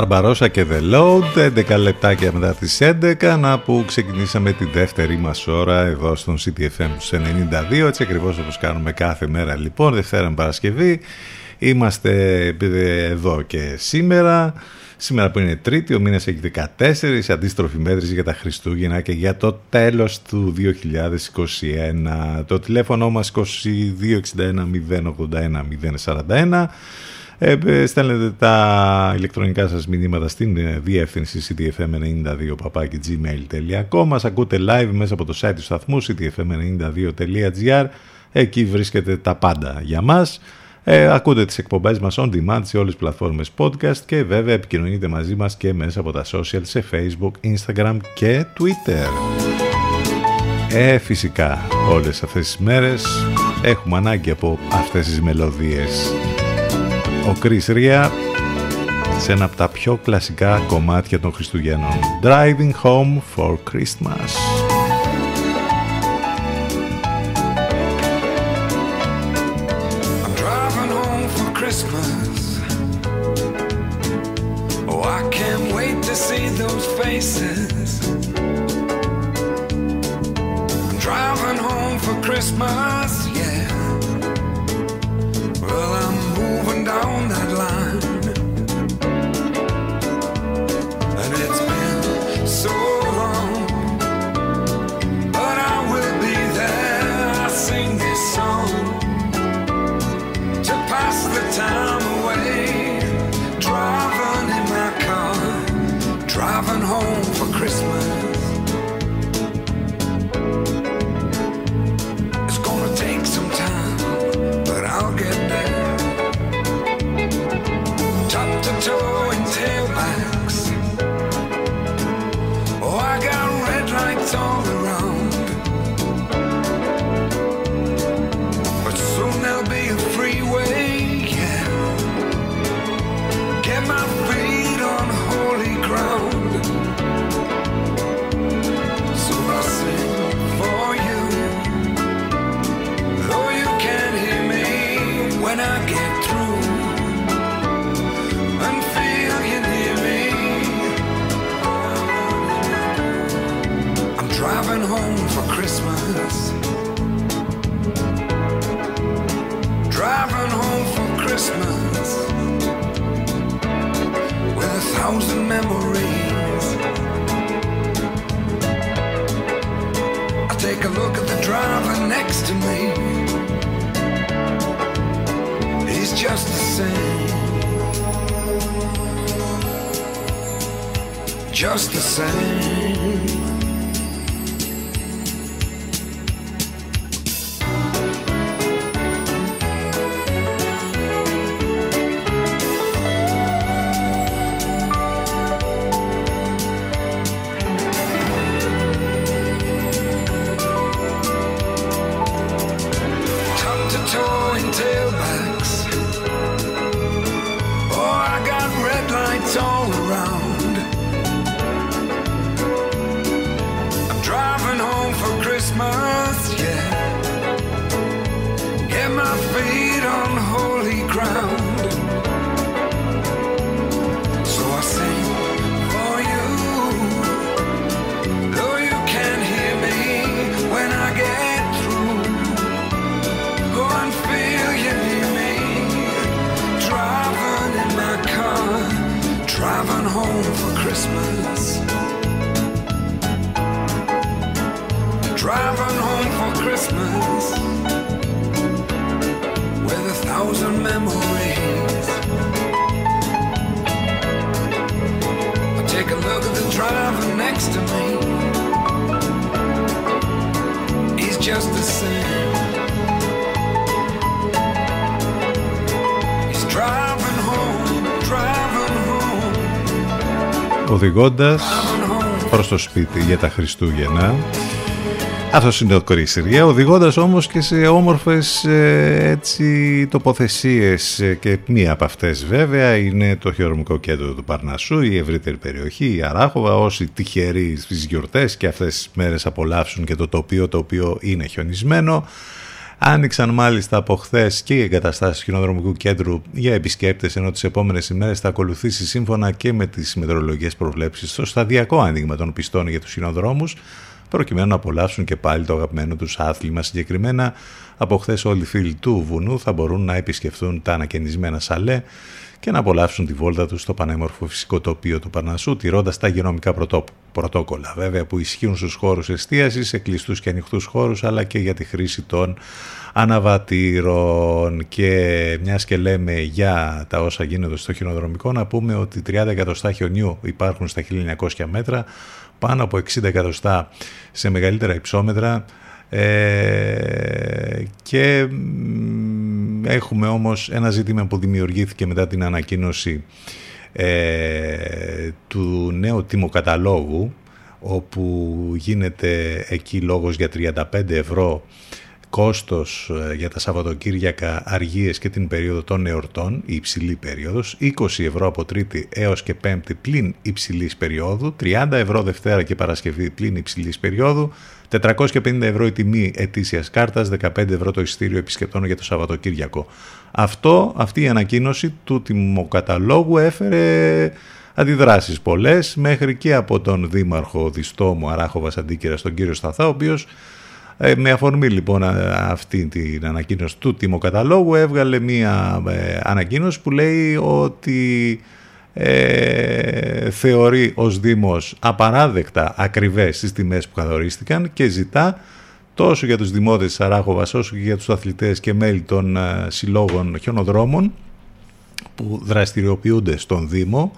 Μπαρμπαρόσα και The Load, 11 λεπτάκια μετά τις 11, να που ξεκινήσαμε τη δεύτερη μας ώρα εδώ στον CTFM στους 92, έτσι ακριβώς όπως κάνουμε κάθε μέρα λοιπόν, Δευτέρα με Παρασκευή. Είμαστε εδώ και σήμερα, σήμερα που είναι Τρίτη, ο μήνας έχει 14, αντίστροφη μέτρηση για τα Χριστούγεννα και για το τέλος του 2021. Το τηλέφωνο μας 2261 081 041 ε, ε, στέλνετε τα ηλεκτρονικά σας μηνύματα στην ε, διεύθυνση ctfm92 Μας ακούτε live μέσα από το site του σταθμού ctfm92.gr Εκεί βρίσκεται τα πάντα για μας. Ε, ακούτε τις εκπομπές μας on demand σε όλες τις πλατφόρμες podcast και βέβαια επικοινωνείτε μαζί μας και μέσα από τα social σε facebook, instagram και twitter. Ε, φυσικά όλες αυτές τις μέρες έχουμε ανάγκη από αυτές τις μελωδίες. Ο Chris Ria σε ένα από τα πιο κλασικά κομμάτια των Χριστουγέννων. Driving Home for Christmas. I'm driving home for Christmas. Driving home for Christmas. Οδηγώντας προς το σπίτι για τα Χριστούγεννα. Αυτός είναι το κορίσιρια, οδηγώντας όμως και σε όμορφες ε, έτσι, τοποθεσίες ε, και μία από αυτές βέβαια είναι το χειρονομικό κέντρο του Παρνασσού, η ευρύτερη περιοχή, η Αράχοβα, όσοι τυχεροί στις γιορτές και αυτές τις μέρες απολαύσουν και το τοπίο το οποίο είναι χιονισμένο. Άνοιξαν μάλιστα από χθες και οι εγκαταστάσεις χιονοδρομικού κέντρου για επισκέπτες, ενώ τις επόμενες ημέρες θα ακολουθήσει σύμφωνα και με τις μετεωρολογικές προβλέψεις το σταδιακό άνοιγμα των πιστών για τους χιονοδρόμου, προκειμένου να απολαύσουν και πάλι το αγαπημένο τους άθλημα. Συγκεκριμένα, από χθες όλοι οι φίλοι του βουνού θα μπορούν να επισκεφθούν τα ανακαινισμένα σαλέ και να απολαύσουν τη βόλτα τους στο πανέμορφο φυσικό τοπίο του Παρνασσού, τηρώντας τα υγειονομικά πρωτό- πρωτόκολλα, βέβαια που ισχύουν στους χώρους εστίασης, σε κλειστού και ανοιχτούς χώρους, αλλά και για τη χρήση των αναβατήρων. Και μιας και λέμε για τα όσα γίνονται στο χιονοδρομικό, να πούμε ότι 30 εκατοστά χιονιού υπάρχουν στα 1900 μέτρα, πάνω από 60 εκατοστά σε μεγαλύτερα υψόμετρα. Ε, και μ, έχουμε όμως ένα ζήτημα που δημιουργήθηκε μετά την ανακοίνωση ε, του νέου τιμοκαταλόγου όπου γίνεται εκεί λόγος για 35 ευρώ κόστος ε, για τα Σαββατοκύριακα αργίες και την περίοδο των εορτών, η υψηλή περίοδος, 20 ευρώ από Τρίτη έως και Πέμπτη πλην υψηλής περίοδου, 30 ευρώ Δευτέρα και Παρασκευή πλην υψηλής περίοδου, 450 ευρώ η τιμή ετήσιας κάρτας, 15 ευρώ το ειστήριο επισκεπτών για το Σαββατοκύριακο. Αυτό, αυτή η ανακοίνωση του τιμοκαταλόγου έφερε αντιδράσεις πολλές μέχρι και από τον Δήμαρχο Διστόμου Αράχοβας Αντίκερας, τον κύριο Σταθά, ο οποίος ε, με αφορμή λοιπόν α- αυτή την ανακοίνωση του τιμοκαταλόγου έβγαλε μία ε, ανακοίνωση που λέει ότι ε, θεωρεί ως Δήμος απαράδεκτα ακριβές τις τιμές που καθορίστηκαν και ζητά τόσο για τους δημότες της Αράχοβας όσο και για τους αθλητές και μέλη των ε, συλλόγων χιονοδρόμων που δραστηριοποιούνται στον Δήμο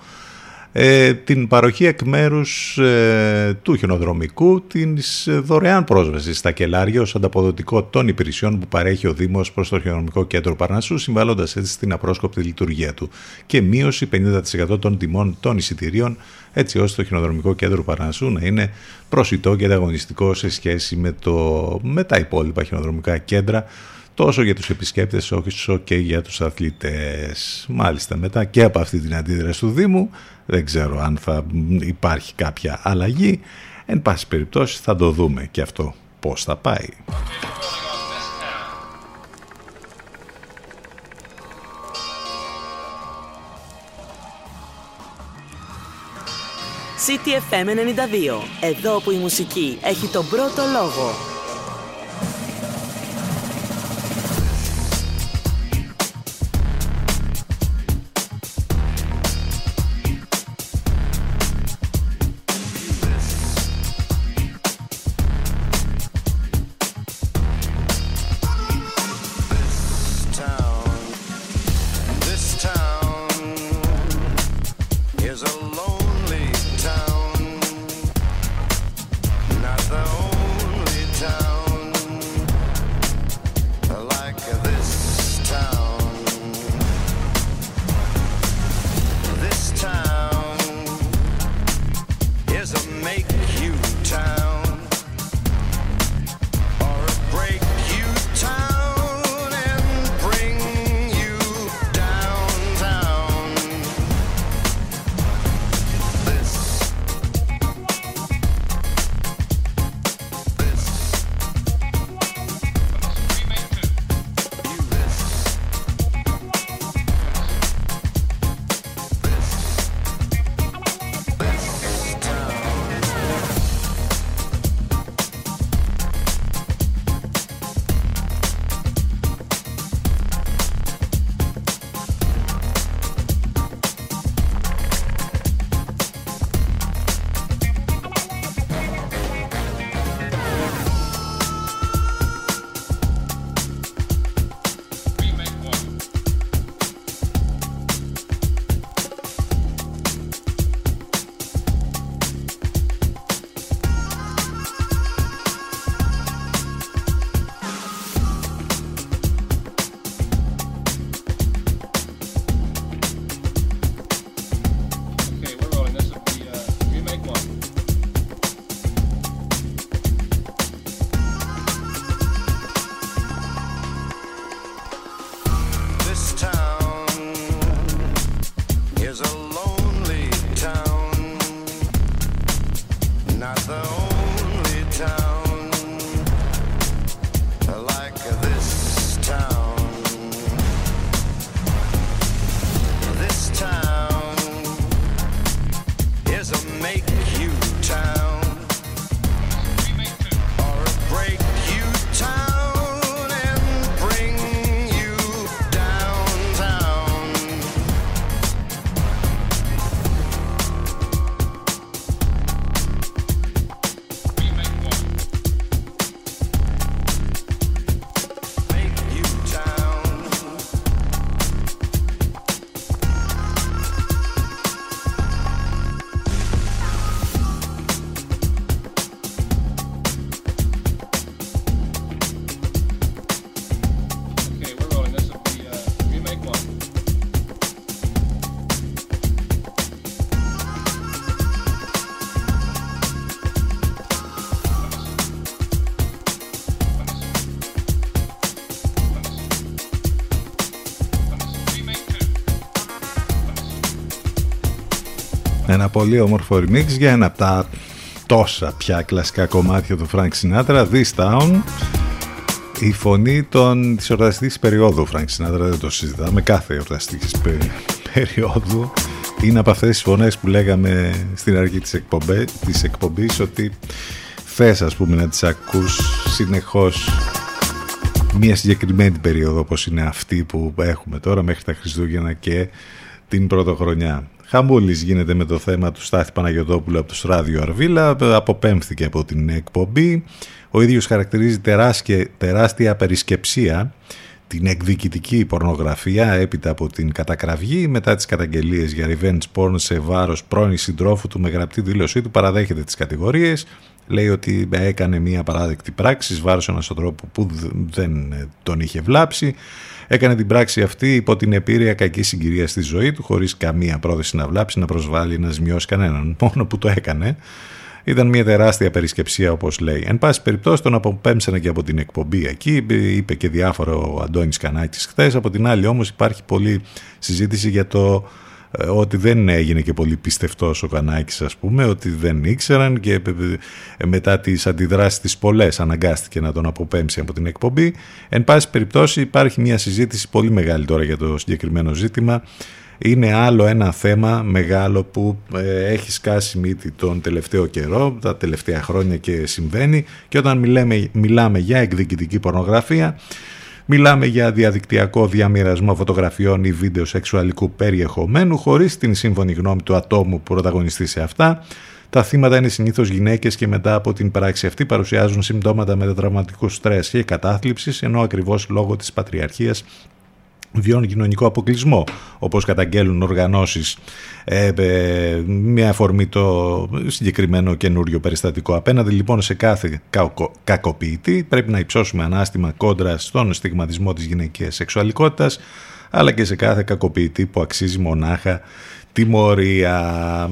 ε, την παροχή εκ μέρους ε, του χιονοδρομικού της ε, δωρεάν πρόσβασης στα κελάρια ως ανταποδοτικό των υπηρεσιών που παρέχει ο Δήμος προς το χιονοδρομικό κέντρο Παρνασσού συμβάλλοντας έτσι στην απρόσκοπτη λειτουργία του και μείωση 50% των τιμών των εισιτηρίων έτσι ώστε το χιονοδρομικό κέντρο Παρνασσού να είναι προσιτό και ανταγωνιστικό σε σχέση με, το, με τα υπόλοιπα χιονοδρομικά κέντρα τόσο για τους επισκέπτες όσο και για τους αθλητές. Μάλιστα μετά και από αυτή την αντίδραση του Δήμου δεν ξέρω αν θα υπάρχει κάποια αλλαγή. Εν πάση περιπτώσει θα το δούμε και αυτό πώς θα πάει. CTFM 92. Εδώ που η μουσική έχει τον πρώτο λόγο. Πολύ όμορφο remix για ένα από τα τόσα πια κλασικά κομμάτια του Frank Sinatra, This Town. Η φωνή των, της εορταστικής περίοδου Frank Sinatra δεν το συζητάμε κάθε εορταστικής πε- περίοδου είναι από αυτές τις φωνές που λέγαμε στην αρχή της, εκπομπέ, της εκπομπής ότι θες ας πούμε να τις ακούς συνεχώς μια συγκεκριμένη περίοδο όπως είναι αυτή που έχουμε τώρα μέχρι τα Χριστούγεννα και την πρωτοχρονιά. Χαμούλης γίνεται με το θέμα του Στάθη Παναγιωτόπουλου από το Ράδιο Αρβίλα, αποπέμφθηκε από την εκπομπή. Ο ίδιος χαρακτηρίζει τεράστια, τεράστια περισκεψία την εκδικητική πορνογραφία έπειτα από την κατακραυγή μετά τις καταγγελίες για revenge porn σε βάρος πρώην συντρόφου του με γραπτή δήλωσή του παραδέχεται τις κατηγορίες. Λέει ότι έκανε μια παράδεκτη πράξη βάρος ενός ανθρώπου που δεν τον είχε βλάψει. Έκανε την πράξη αυτή υπό την επίρρεια κακής συγκυρίας στη ζωή του χωρίς καμία πρόθεση να βλάψει, να προσβάλλει, να ζημιώσει κανέναν. Μόνο που το έκανε ήταν μια τεράστια περισκεψία όπως λέει. Εν πάση περιπτώσει τον αποπέμψανε και από την εκπομπή εκεί, είπε και διάφορο ο Αντώνης Κανάκης χθες. Από την άλλη όμως υπάρχει πολλή συζήτηση για το ε, ότι δεν έγινε και πολύ πιστευτός ο Κανάκης ας πούμε, ότι δεν ήξεραν και ε, μετά τις αντιδράσεις τις πολλές αναγκάστηκε να τον αποπέμψει από την εκπομπή. Εν πάση περιπτώσει υπάρχει μια συζήτηση πολύ μεγάλη τώρα για το συγκεκριμένο ζήτημα είναι άλλο ένα θέμα μεγάλο που ε, έχει σκάσει μύτη τον τελευταίο καιρό, τα τελευταία χρόνια και συμβαίνει και όταν μιλάμε, μιλάμε για εκδικητική πορνογραφία Μιλάμε για διαδικτυακό διαμοιρασμό φωτογραφιών ή βίντεο σεξουαλικού περιεχομένου χωρίς την σύμφωνη γνώμη του ατόμου που πρωταγωνιστεί σε αυτά. Τα θύματα είναι συνήθως γυναίκες και μετά από την πράξη αυτή παρουσιάζουν συμπτώματα μετατραυματικού στρες και κατάθλιψης ενώ ακριβώς λόγω της πατριαρχίας βιώνουν κοινωνικό αποκλεισμό όπως καταγγέλουν οργανώσεις ε, ε, με αφορμή το συγκεκριμένο καινούριο περιστατικό απέναντι λοιπόν σε κάθε κακο, κακοποιητή πρέπει να υψώσουμε ανάστημα κόντρα στον στιγματισμό της γυναικείας σεξουαλικότητας αλλά και σε κάθε κακοποιητή που αξίζει μονάχα τιμωρία.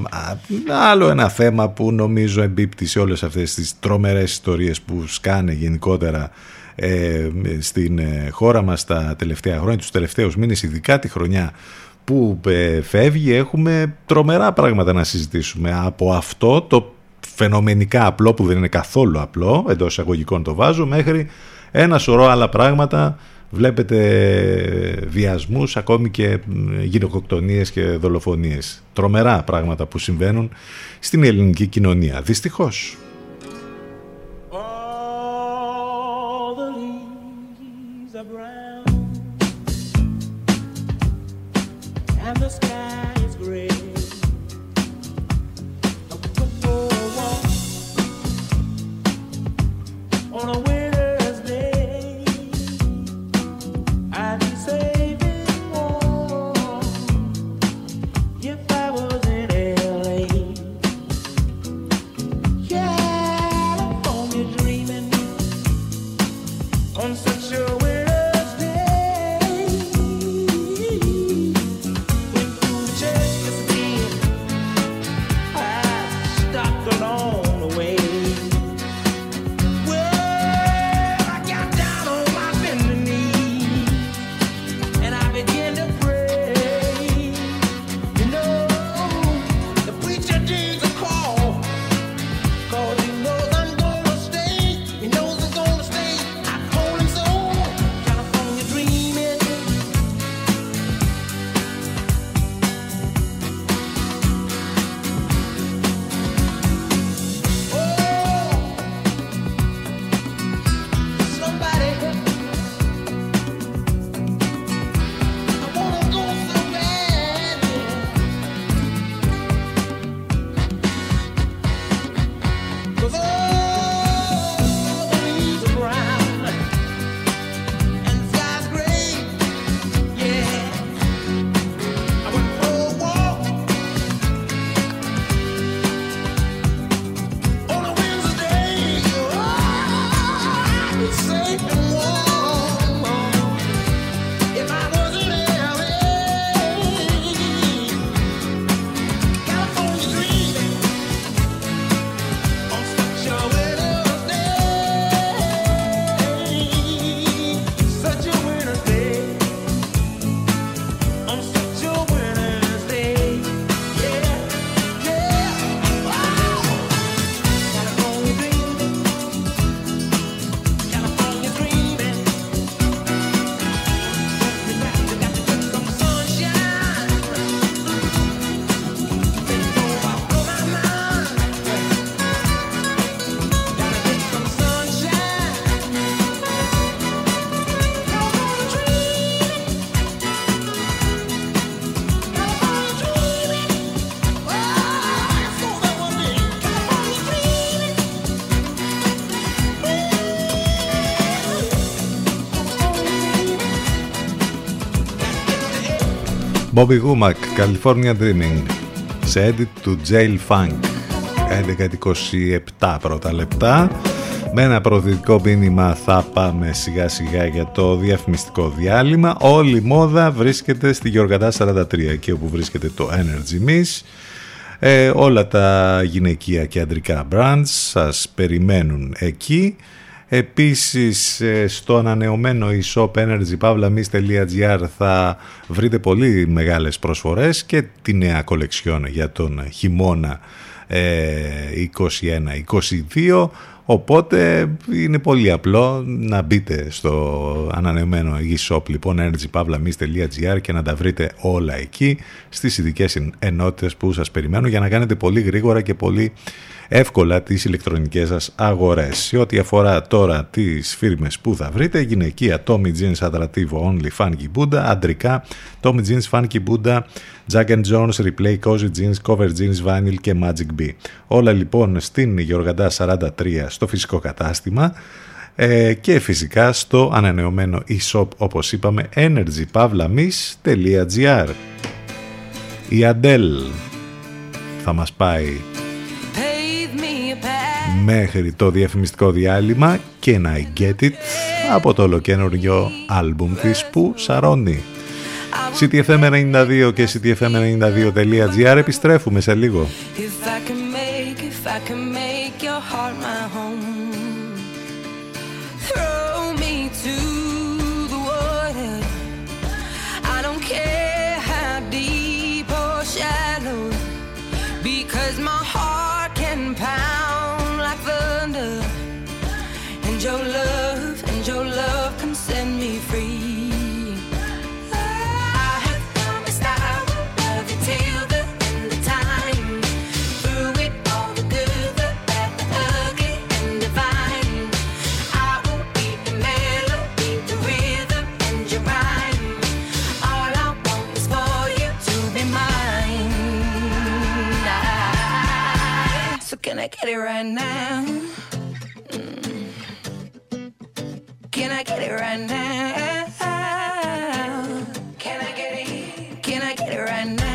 Άλλο ένα θέμα που νομίζω εμπίπτει σε όλες αυτές τις τρομερές ιστορίες που σκάνε γενικότερα ε, στην ε, χώρα μας τα τελευταία χρόνια, τους τελευταίους μήνες, ειδικά τη χρονιά που ε, φεύγει, έχουμε τρομερά πράγματα να συζητήσουμε. Από αυτό το φαινομενικά απλό που δεν είναι καθόλου απλό, εντός εισαγωγικών το βάζω, μέχρι ένα σωρό άλλα πράγματα βλέπετε βιασμούς, ακόμη και γυναικοκτονίες και δολοφονίες. Τρομερά πράγματα που συμβαίνουν στην ελληνική κοινωνία. Δυστυχώς. Bobby Womack, California Dreaming σε edit του Jail Funk. 11.27 πρώτα λεπτά. Με ένα προοδευτικό μήνυμα θα πάμε σιγά σιγά για το διαφημιστικό διάλειμμα. Όλη η μόδα βρίσκεται στη Γιοργαντά 43 εκεί όπου βρίσκεται το Energy Miss. Ε, όλα τα γυναικεία και αντρικά brands σας περιμένουν εκεί Επίσης ε, στο ανανεωμένο e-shop energypavlamis.gr θα βρείτε πολύ μεγάλες προσφορές και τη νέα κολεξιόν για τον χειμώνα 21-22 Οπότε είναι πολύ απλό να μπείτε στο ανανεωμένο e-shop λοιπόν energypavlamis.gr και να τα βρείτε όλα εκεί στις ειδικές ενότητες που σας περιμένω για να κάνετε πολύ γρήγορα και πολύ εύκολα τις ηλεκτρονικές σας αγορές. Σε ό,τι αφορά τώρα τις φίρμες που θα βρείτε, γυναικεία Tommy Jeans Adrattivo Only Funky Buddha, αντρικά Tommy Jeans Funky Buddha, Jack and Jones Replay Cozy Jeans, Cover Jeans Vinyl και Magic B. Όλα λοιπόν στην Γεωργαντά 43 στο φυσικό κατάστημα ε, και φυσικά στο ανανεωμένο e-shop όπως είπαμε energypavlamis.gr Η Adele θα μας πάει μέχρι το διαφημιστικό διάλειμμα και I Get It από το ολοκένουργιο άλμπουμ της που σαρώνει. CTFM92 και CTFM92.gr επιστρέφουμε σε λίγο. If I can make, if I can make your heart my home, I get it right now? Mm. Can I get it right now? Can I get it? Can I get it right now?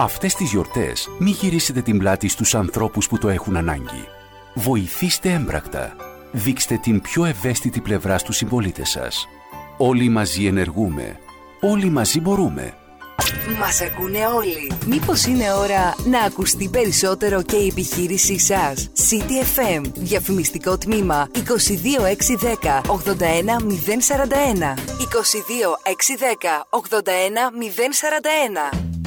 Αυτές τις γιορτές μη γυρίσετε την πλάτη στους ανθρώπους που το έχουν ανάγκη. Βοηθήστε έμπρακτα. Δείξτε την πιο ευαίσθητη πλευρά στους συμπολίτες σας. Όλοι μαζί ενεργούμε. Όλοι μαζί μπορούμε. Μας ακούνε όλοι. Μήπως είναι ώρα να ακουστεί περισσότερο και η επιχείρησή σας; City FM. Διαφημιστικό τμήμα 22610 81041. 22610 81041.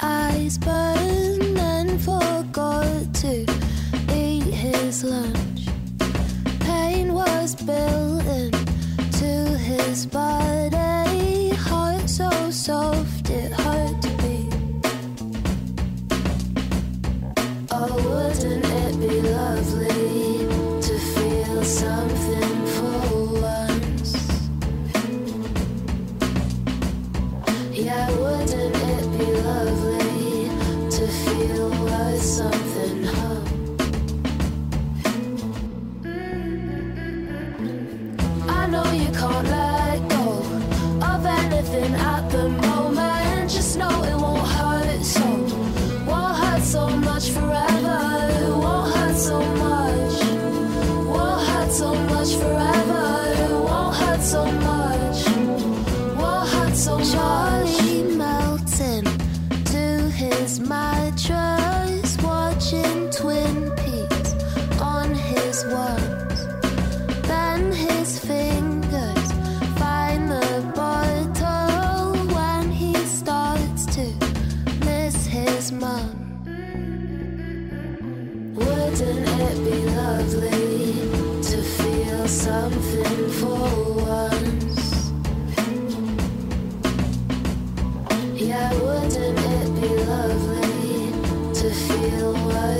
Eyes burned and forgot to eat his lunch. Pain was built into his body,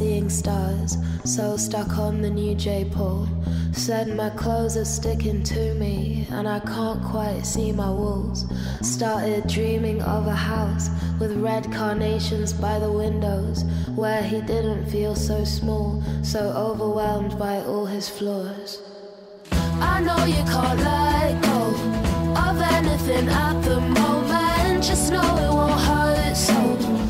seeing stars, so stuck on the new J pole. Said my clothes are sticking to me, and I can't quite see my walls. Started dreaming of a house with red carnations by the windows, where he didn't feel so small, so overwhelmed by all his flaws. I know you can't let go of anything at the moment. Just know it won't hurt so.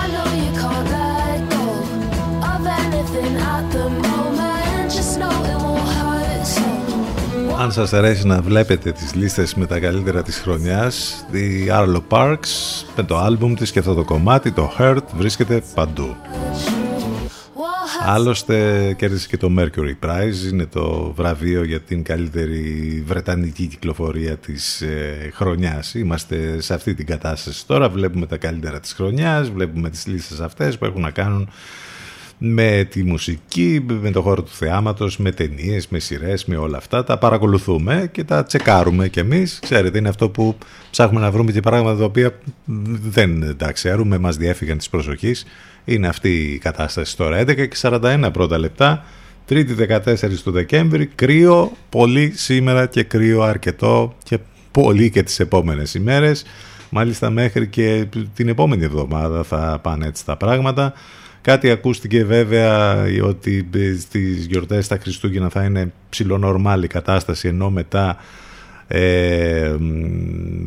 I know you can't let go of anything at the moment. Just know it won't hurt so. Αν σας αρέσει να βλέπετε τις λίστες με τα καλύτερα της χρονιάς, The Arlo Parks με το άλμπουμ της και αυτό το κομμάτι, το Hurt, βρίσκεται παντού. Άλλωστε κέρδισε και το Mercury Prize, είναι το βραβείο για την καλύτερη βρετανική κυκλοφορία της ε, χρονιάς. Είμαστε σε αυτή την κατάσταση τώρα, βλέπουμε τα καλύτερα της χρονιάς, βλέπουμε τις λίστες αυτές που έχουν να κάνουν με τη μουσική, με το χώρο του θεάματος, με ταινίες, με σειρές, με όλα αυτά. Τα παρακολουθούμε και τα τσεκάρουμε κι εμείς. Ξέρετε, είναι αυτό που ψάχνουμε να βρούμε και πράγματα τα οποία δεν τα ξέρουμε, μας διέφυγαν της προσοχής. Είναι αυτή η κατάσταση τώρα. 11 και 41 πρώτα λεπτά. Τρίτη 14 του Δεκέμβρη. Κρύο πολύ σήμερα και κρύο αρκετό και πολύ και τις επόμενες ημέρες. Μάλιστα μέχρι και την επόμενη εβδομάδα θα πάνε έτσι τα πράγματα. Κάτι ακούστηκε βέβαια ότι στις γιορτές τα Χριστούγεννα θα είναι ψηλονορμάλη η κατάσταση ενώ μετά ε,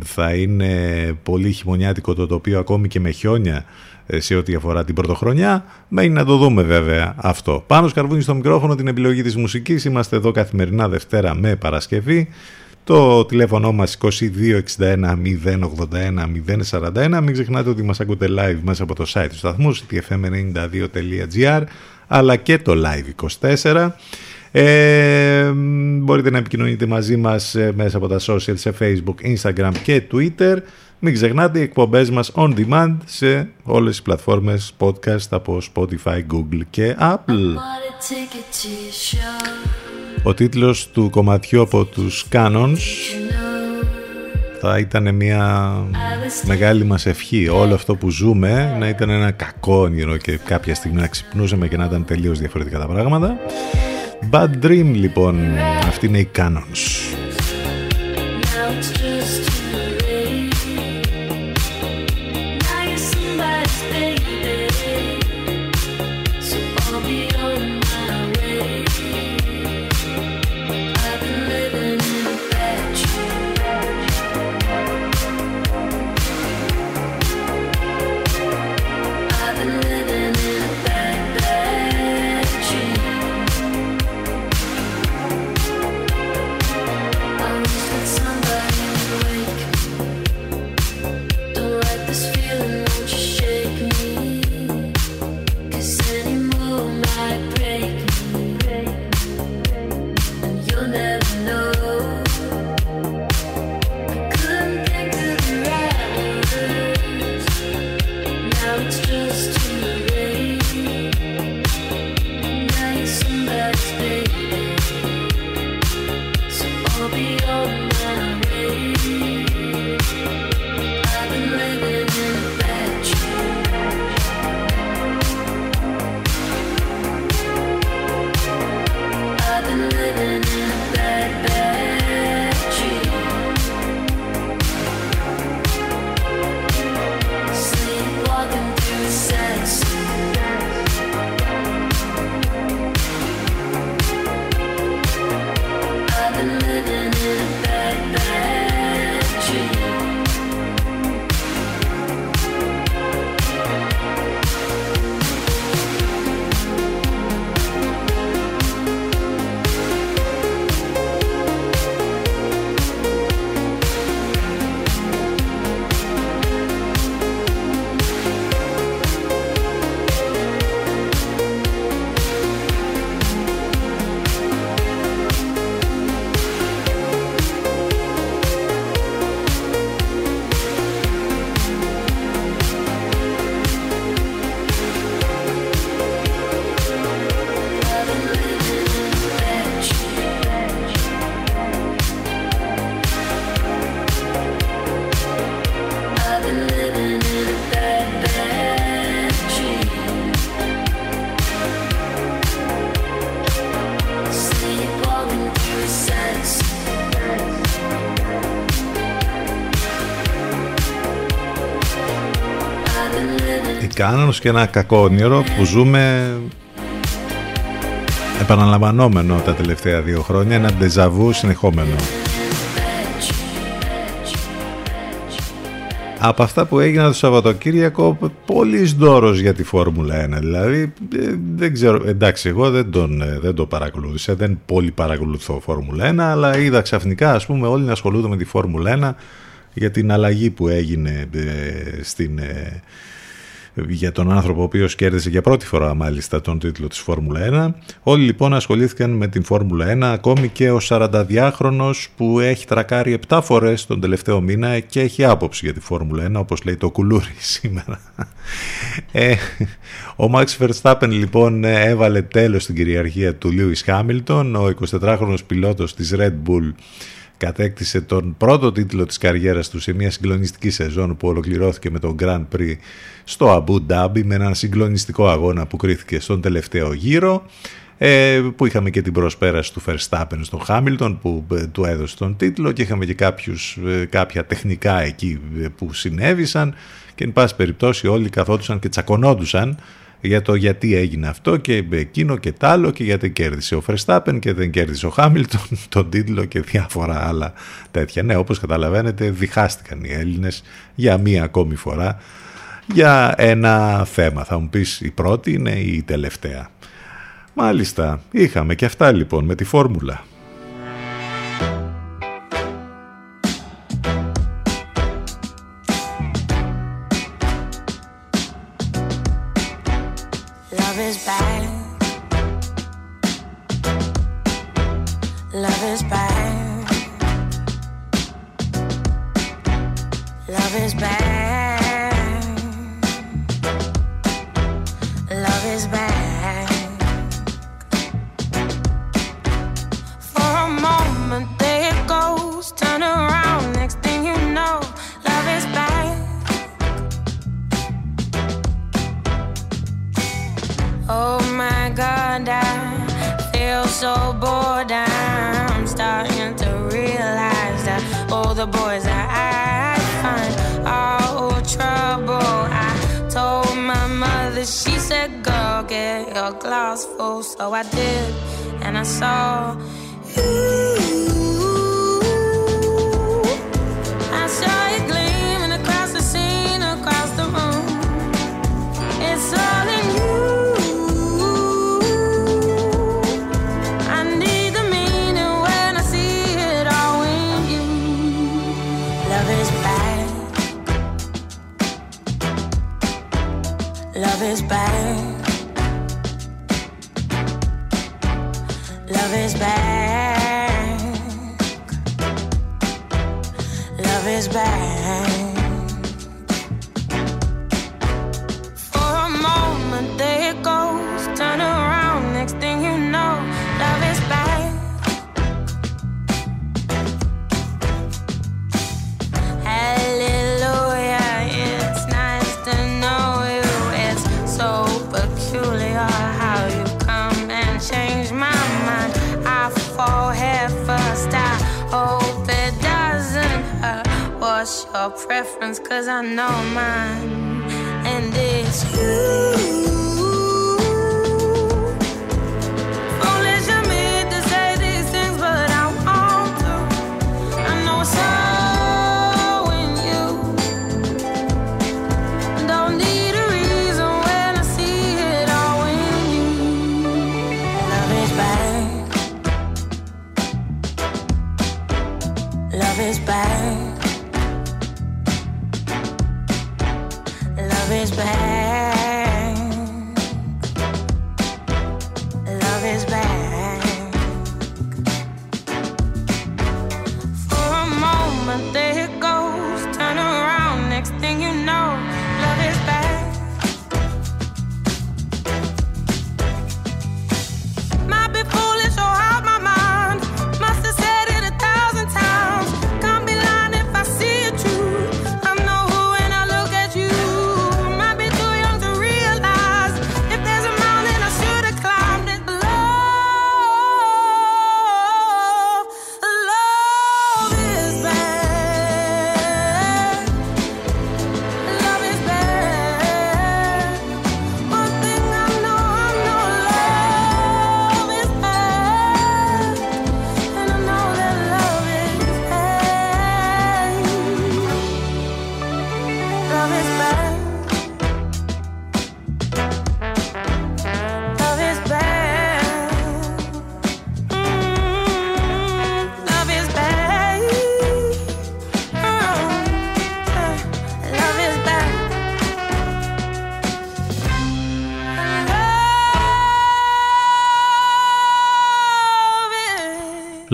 θα είναι πολύ χειμωνιάτικο το τοπίο ακόμη και με χιόνια ε, σε ό,τι αφορά την πρωτοχρονιά. Μένει να το δούμε βέβαια αυτό. Πάνω σκαρβούνι στο μικρόφωνο την επιλογή της μουσικής. Είμαστε εδώ καθημερινά Δευτέρα με Παρασκευή. Το τηλέφωνο μας 2261 081 041. Μην ξεχνάτε ότι μας ακούτε live μέσα από το site του σταθμού ctfm92.gr αλλά και το live 24. Ε, μπορείτε να επικοινωνείτε μαζί μας ε, μέσα από τα social σε facebook, instagram και twitter. Μην ξεχνάτε οι εκπομπές μας on demand σε όλες τις πλατφόρμες podcast από Spotify, Google και Apple. Ο τίτλος του κομματιού από τους Canons θα ήταν μια μεγάλη μας ευχή όλο αυτό που ζούμε να ήταν ένα κακό όνειρο και κάποια στιγμή να ξυπνούσαμε και να ήταν τελείως διαφορετικά τα πράγματα. Bad Dream λοιπόν, αυτή είναι η Canons. Κάνονος και ένα κακό όνειρο που ζούμε επαναλαμβανόμενο τα τελευταία δύο χρόνια, ένα ντεζαβού συνεχόμενο. Από αυτά που έγιναν το Σαββατοκύριακο, πολύ δώρος για τη Φόρμουλα 1. Δηλαδή, ε, δεν ξέρω, εντάξει, εγώ δεν, τον, ε, δεν το παρακολούθησα, δεν πολύ παρακολουθώ Φόρμουλα 1, αλλά είδα ξαφνικά, ας πούμε, όλοι να ασχολούνται με τη Φόρμουλα 1 για την αλλαγή που έγινε ε, στην για τον άνθρωπο ο οποίος κέρδισε για πρώτη φορά μάλιστα τον τίτλο της Φόρμουλα 1. Όλοι λοιπόν ασχολήθηκαν με την Φόρμουλα 1, ακόμη και ο 42χρονος που έχει τρακάρει 7 φορές τον τελευταίο μήνα και έχει άποψη για τη Φόρμουλα 1, όπως λέει το κουλούρι σήμερα. Ε, ο Max Verstappen λοιπόν έβαλε τέλος στην κυριαρχία του Lewis Hamilton, ο 24χρονος πιλότος της Red Bull κατέκτησε τον πρώτο τίτλο της καριέρας του σε μια συγκλονιστική σεζόν που ολοκληρώθηκε με τον Grand Prix στο Abu Dhabi με έναν συγκλονιστικό αγώνα που κρίθηκε στον τελευταίο γύρο ε, που είχαμε και την προσπέραση του Verstappen στον Hamilton που ε, του έδωσε τον τίτλο και είχαμε και κάποιους, ε, κάποια τεχνικά εκεί που συνέβησαν. Και εν πάση περιπτώσει όλοι καθόντουσαν και τσακωνόντουσαν για το γιατί έγινε αυτό και εκείνο και τ' άλλο και γιατί κέρδισε ο Verstappen και δεν κέρδισε ο Χάμιλτον τον τίτλο και διάφορα άλλα τέτοια. Ναι, όπως καταλαβαίνετε διχάστηκαν οι Έλληνες για μία ακόμη φορά για ένα θέμα. Θα μου πεις η πρώτη είναι η τελευταία; Μάλιστα, είχαμε και αυτά λοιπόν με τη φόρμουλα. What's your preference? Cause I know mine, and it's you.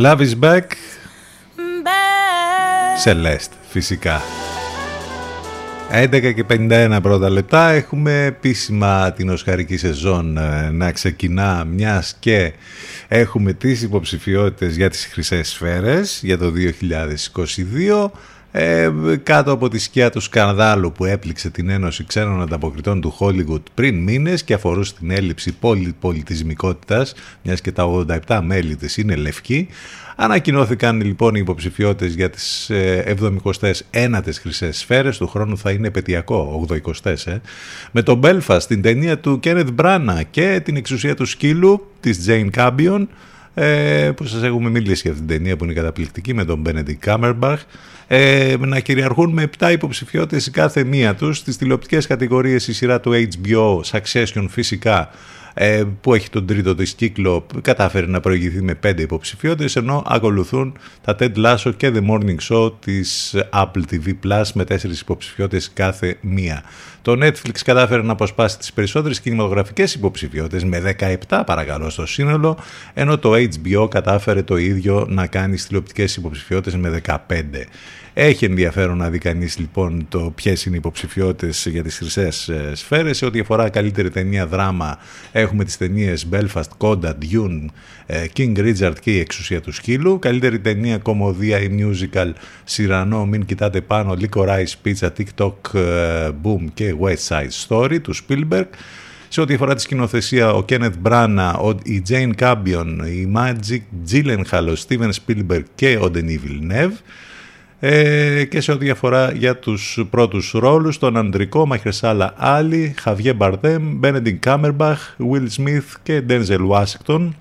Love is back. Celeste, φυσικά. 11 και 51 πρώτα λεπτά έχουμε επίσημα την Οσκαρική σεζόν ε, να ξεκινά μιας και έχουμε τις υποψηφιότητες για τις χρυσές σφαίρες για το 2022 ε, κάτω από τη σκιά του σκανδάλου που έπληξε την Ένωση Ξένων Ανταποκριτών του Hollywood πριν μήνες και αφορούσε την έλλειψη πολυπολιτισμικότητας μιας και τα 87 μέλη της είναι λευκοί Ανακοινώθηκαν λοιπόν οι υποψηφιότητες για τις 79ες χρυσές σφαίρες του χρόνου θα είναι επαιτειακό, 80 ε, με τον Belfast, την ταινία του Kenneth Branagh και την εξουσία του σκύλου της Jane Campion ε, που σας έχουμε μιλήσει για την ταινία που είναι καταπληκτική με τον Benedict Cumberbatch. Ε, να κυριαρχούν με 7 υποψηφιότητες η κάθε μία τους. Στις τηλεοπτικές κατηγορίες η σειρά του HBO Succession φυσικά ε, που έχει τον τρίτο της κύκλο κατάφερε να προηγηθεί με πέντε υποψηφιότητες ενώ ακολουθούν τα Ted Lasso και The Morning Show της Apple TV Plus με τέσσερις υποψηφιότητες κάθε μία. Το Netflix κατάφερε να αποσπάσει τις περισσότερες κινηματογραφικές υποψηφιότητες με 17 παρακαλώ στο σύνολο ενώ το HBO κατάφερε το ίδιο να κάνει τηλεοπτικές υποψηφιότητες με 15. Έχει ενδιαφέρον να δει κανείς λοιπόν το ποιες είναι οι υποψηφιότητες για τις χρυσές σφαίρες. Σε ό,τι αφορά καλύτερη ταινία δράμα, έχουμε τις ταινίες Belfast, Coda, Dune, ε, King Richard και η εξουσία του σκύλου. Καλύτερη ταινία κομμωδία ή musical Σιρανό, Μην κοιτάτε πάνω, Licorice Pizza, TikTok ε, Boom και West Side Story του Spielberg. Σε ό,τι αφορά τη σκηνοθεσία, ο Kenneth Branagh, η Jane Campion, η Magic Gyllenhaal, ο Steven Spielberg και ο Denis Villeneuve. Ε, και σε ό,τι αφορά για τους πρώτους ρόλους, τον Αντρικό, Μαχερσάλα Άλλη, Χαβιέ Μπαρδέμ, Μπένεντιν Κάμερμπαχ, Will Smith και Ντένζελ Ουάσικτον.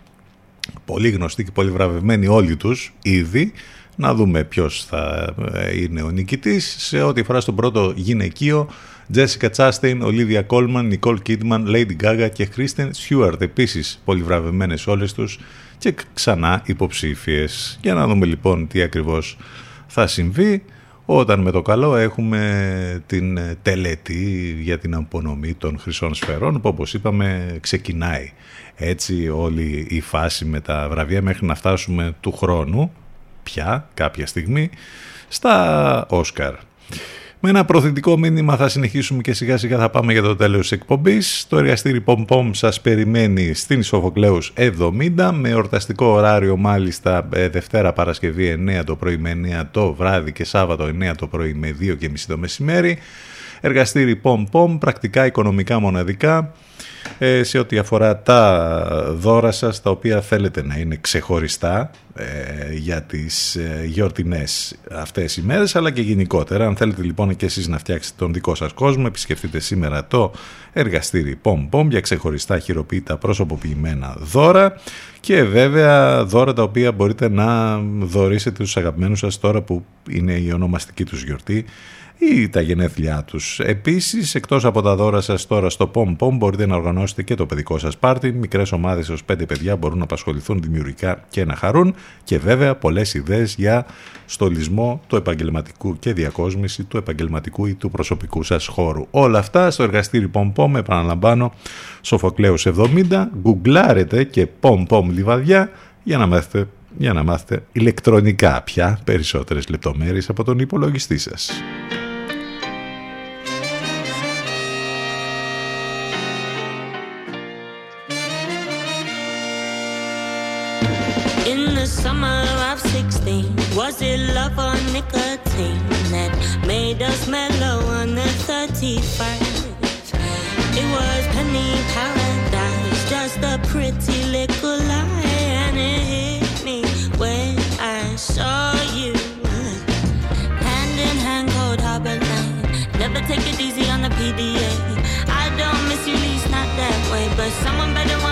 Πολύ γνωστοί και πολύ βραβευμένοι όλοι τους ήδη. Να δούμε ποιος θα ε, είναι ο νικητής. Σε ό,τι αφορά στον πρώτο γυναικείο, Jessica Chastain, Olivia Colman, Nicole Kidman, Lady Gaga και Kristen Stewart. Επίσης πολύ βραβευμένες όλες τους και ξανά υποψήφιες. Για να δούμε λοιπόν τι ακριβώς θα συμβεί όταν με το καλό έχουμε την τελετή για την απονομή των χρυσών σφαιρών που όπως είπαμε ξεκινάει έτσι όλη η φάση με τα βραβεία μέχρι να φτάσουμε του χρόνου πια κάποια στιγμή στα Όσκαρ. Με ένα προθετικό μήνυμα θα συνεχίσουμε και σιγά σιγά θα πάμε για το τέλος της εκπομπής. Το εργαστήρι Pom Pom σας περιμένει στην Ισοφοκλέους 70 με εορταστικό ωράριο μάλιστα ε, Δευτέρα Παρασκευή 9 το πρωί με 9 το βράδυ και Σάββατο 9 το πρωί με 2 και μισή το μεσημέρι. Εργαστήρι Pom Pom, πρακτικά οικονομικά μοναδικά ε, σε ό,τι αφορά τα δώρα σας τα οποία θέλετε να είναι ξεχωριστά ε, για τις ε, γιορτινές αυτές οι μέρες αλλά και γενικότερα αν θέλετε λοιπόν και εσείς να φτιάξετε τον δικό σας κόσμο επισκεφτείτε σήμερα το εργαστήρι Pom Pom για ξεχωριστά χειροποίητα προσωποποιημένα δώρα. Και βέβαια δώρα τα οποία μπορείτε να δωρήσετε τους αγαπημένους σας τώρα που είναι η ονομαστική τους γιορτή ή τα γενέθλιά τους. Επίσης, εκτός από τα δώρα σας τώρα στο Pom Pom μπορείτε να οργανώσετε και το παιδικό σας πάρτι. Μικρές ομάδες ως πέντε παιδιά μπορούν να απασχοληθούν δημιουργικά και να χαρούν και βέβαια πολλές ιδέες για στολισμό του επαγγελματικού και διακόσμηση του επαγγελματικού ή του προσωπικού σας χώρου. Όλα αυτά στο εργαστήρι Pom Pom, επαναλαμβάνω, Σοφοκλέους 70, γκουγκλάρετε και Pom Pom Λιβαδιά για να μάθετε για να μάθετε ηλεκτρονικά πια περισσότερες λεπτομέρειες από τον υπολογιστή σας. Was it love or nicotine that made us mellow on the 31st? It was penny paradise, just a pretty little lie, and it hit me when I saw you. Hand in hand, cold harbor line. Never take it easy on the PDA. I don't miss you, least not that way, but someone better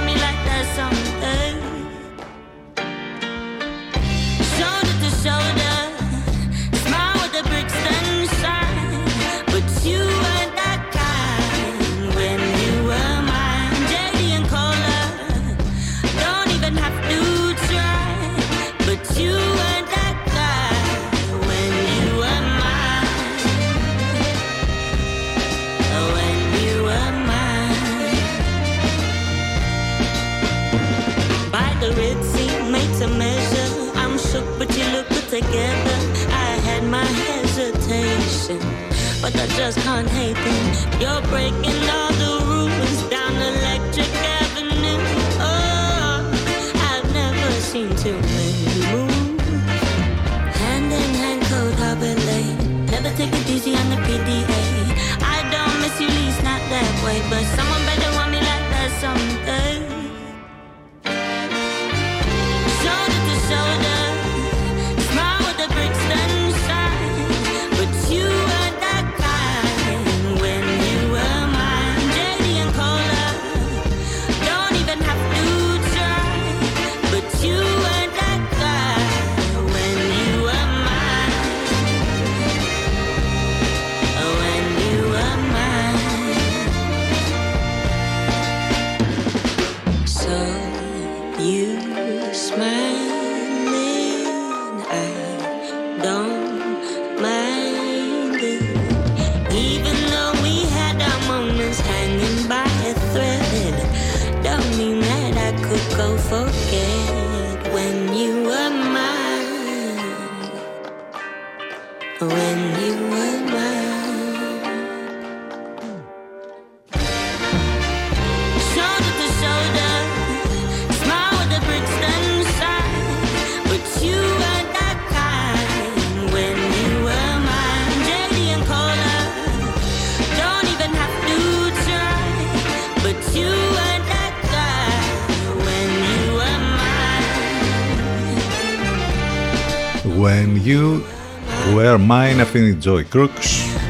είναι η Joy Crooks.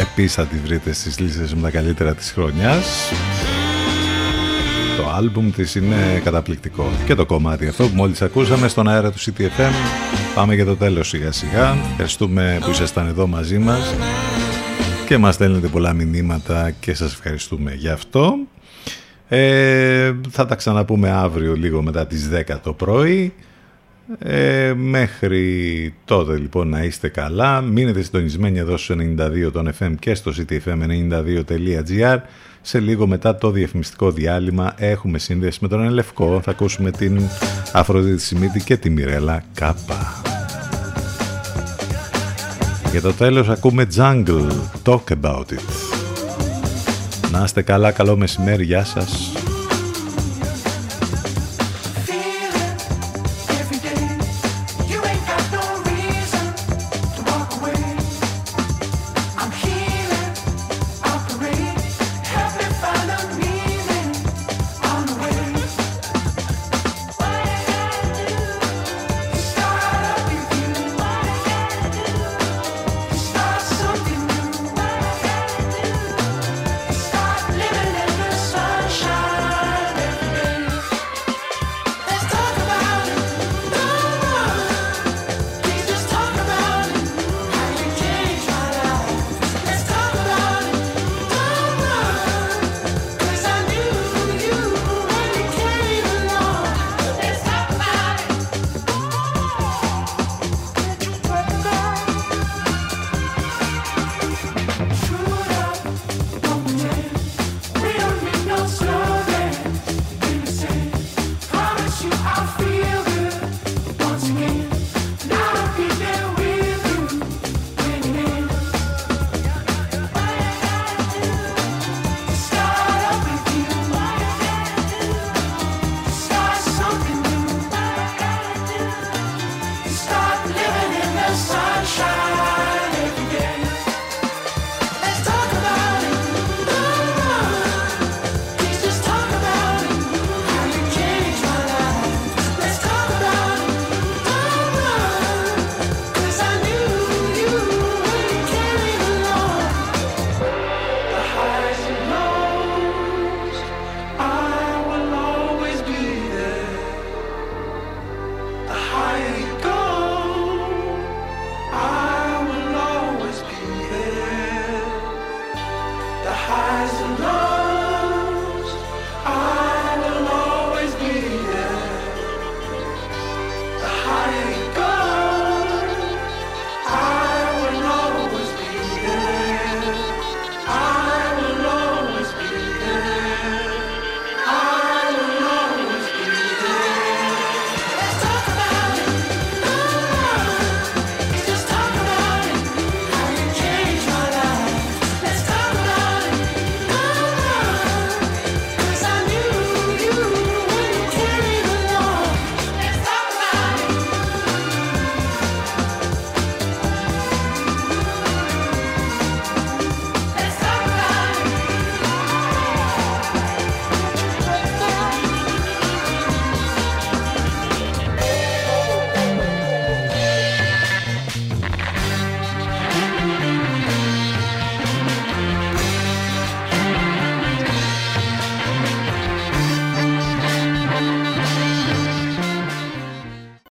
Επίσης θα τη βρείτε στις λίστες με τα καλύτερα της χρονιάς. Το άλμπουμ της είναι καταπληκτικό. Και το κομμάτι αυτό που μόλις ακούσαμε στον αέρα του CTFM. Πάμε για το τέλος σιγά σιγά. Ευχαριστούμε που ήσασταν εδώ μαζί μας και μας στέλνετε πολλά μηνύματα και σας ευχαριστούμε για αυτό. Ε, θα τα ξαναπούμε αύριο λίγο μετά τις 10 το πρωί. Ε, μέχρι τότε λοιπόν να είστε καλά. Μείνετε συντονισμένοι εδώ στους 92 των FM και στο cityfm92.gr. Σε λίγο μετά το διαφημιστικό διάλειμμα έχουμε σύνδεση με τον Ελευκό. Θα ακούσουμε την Αφροδίτη Σιμίτη και τη Μιρέλα Κάπα. Για το τέλος ακούμε Jungle. Talk about it. Να είστε καλά, καλό μεσημέρι, γεια σας.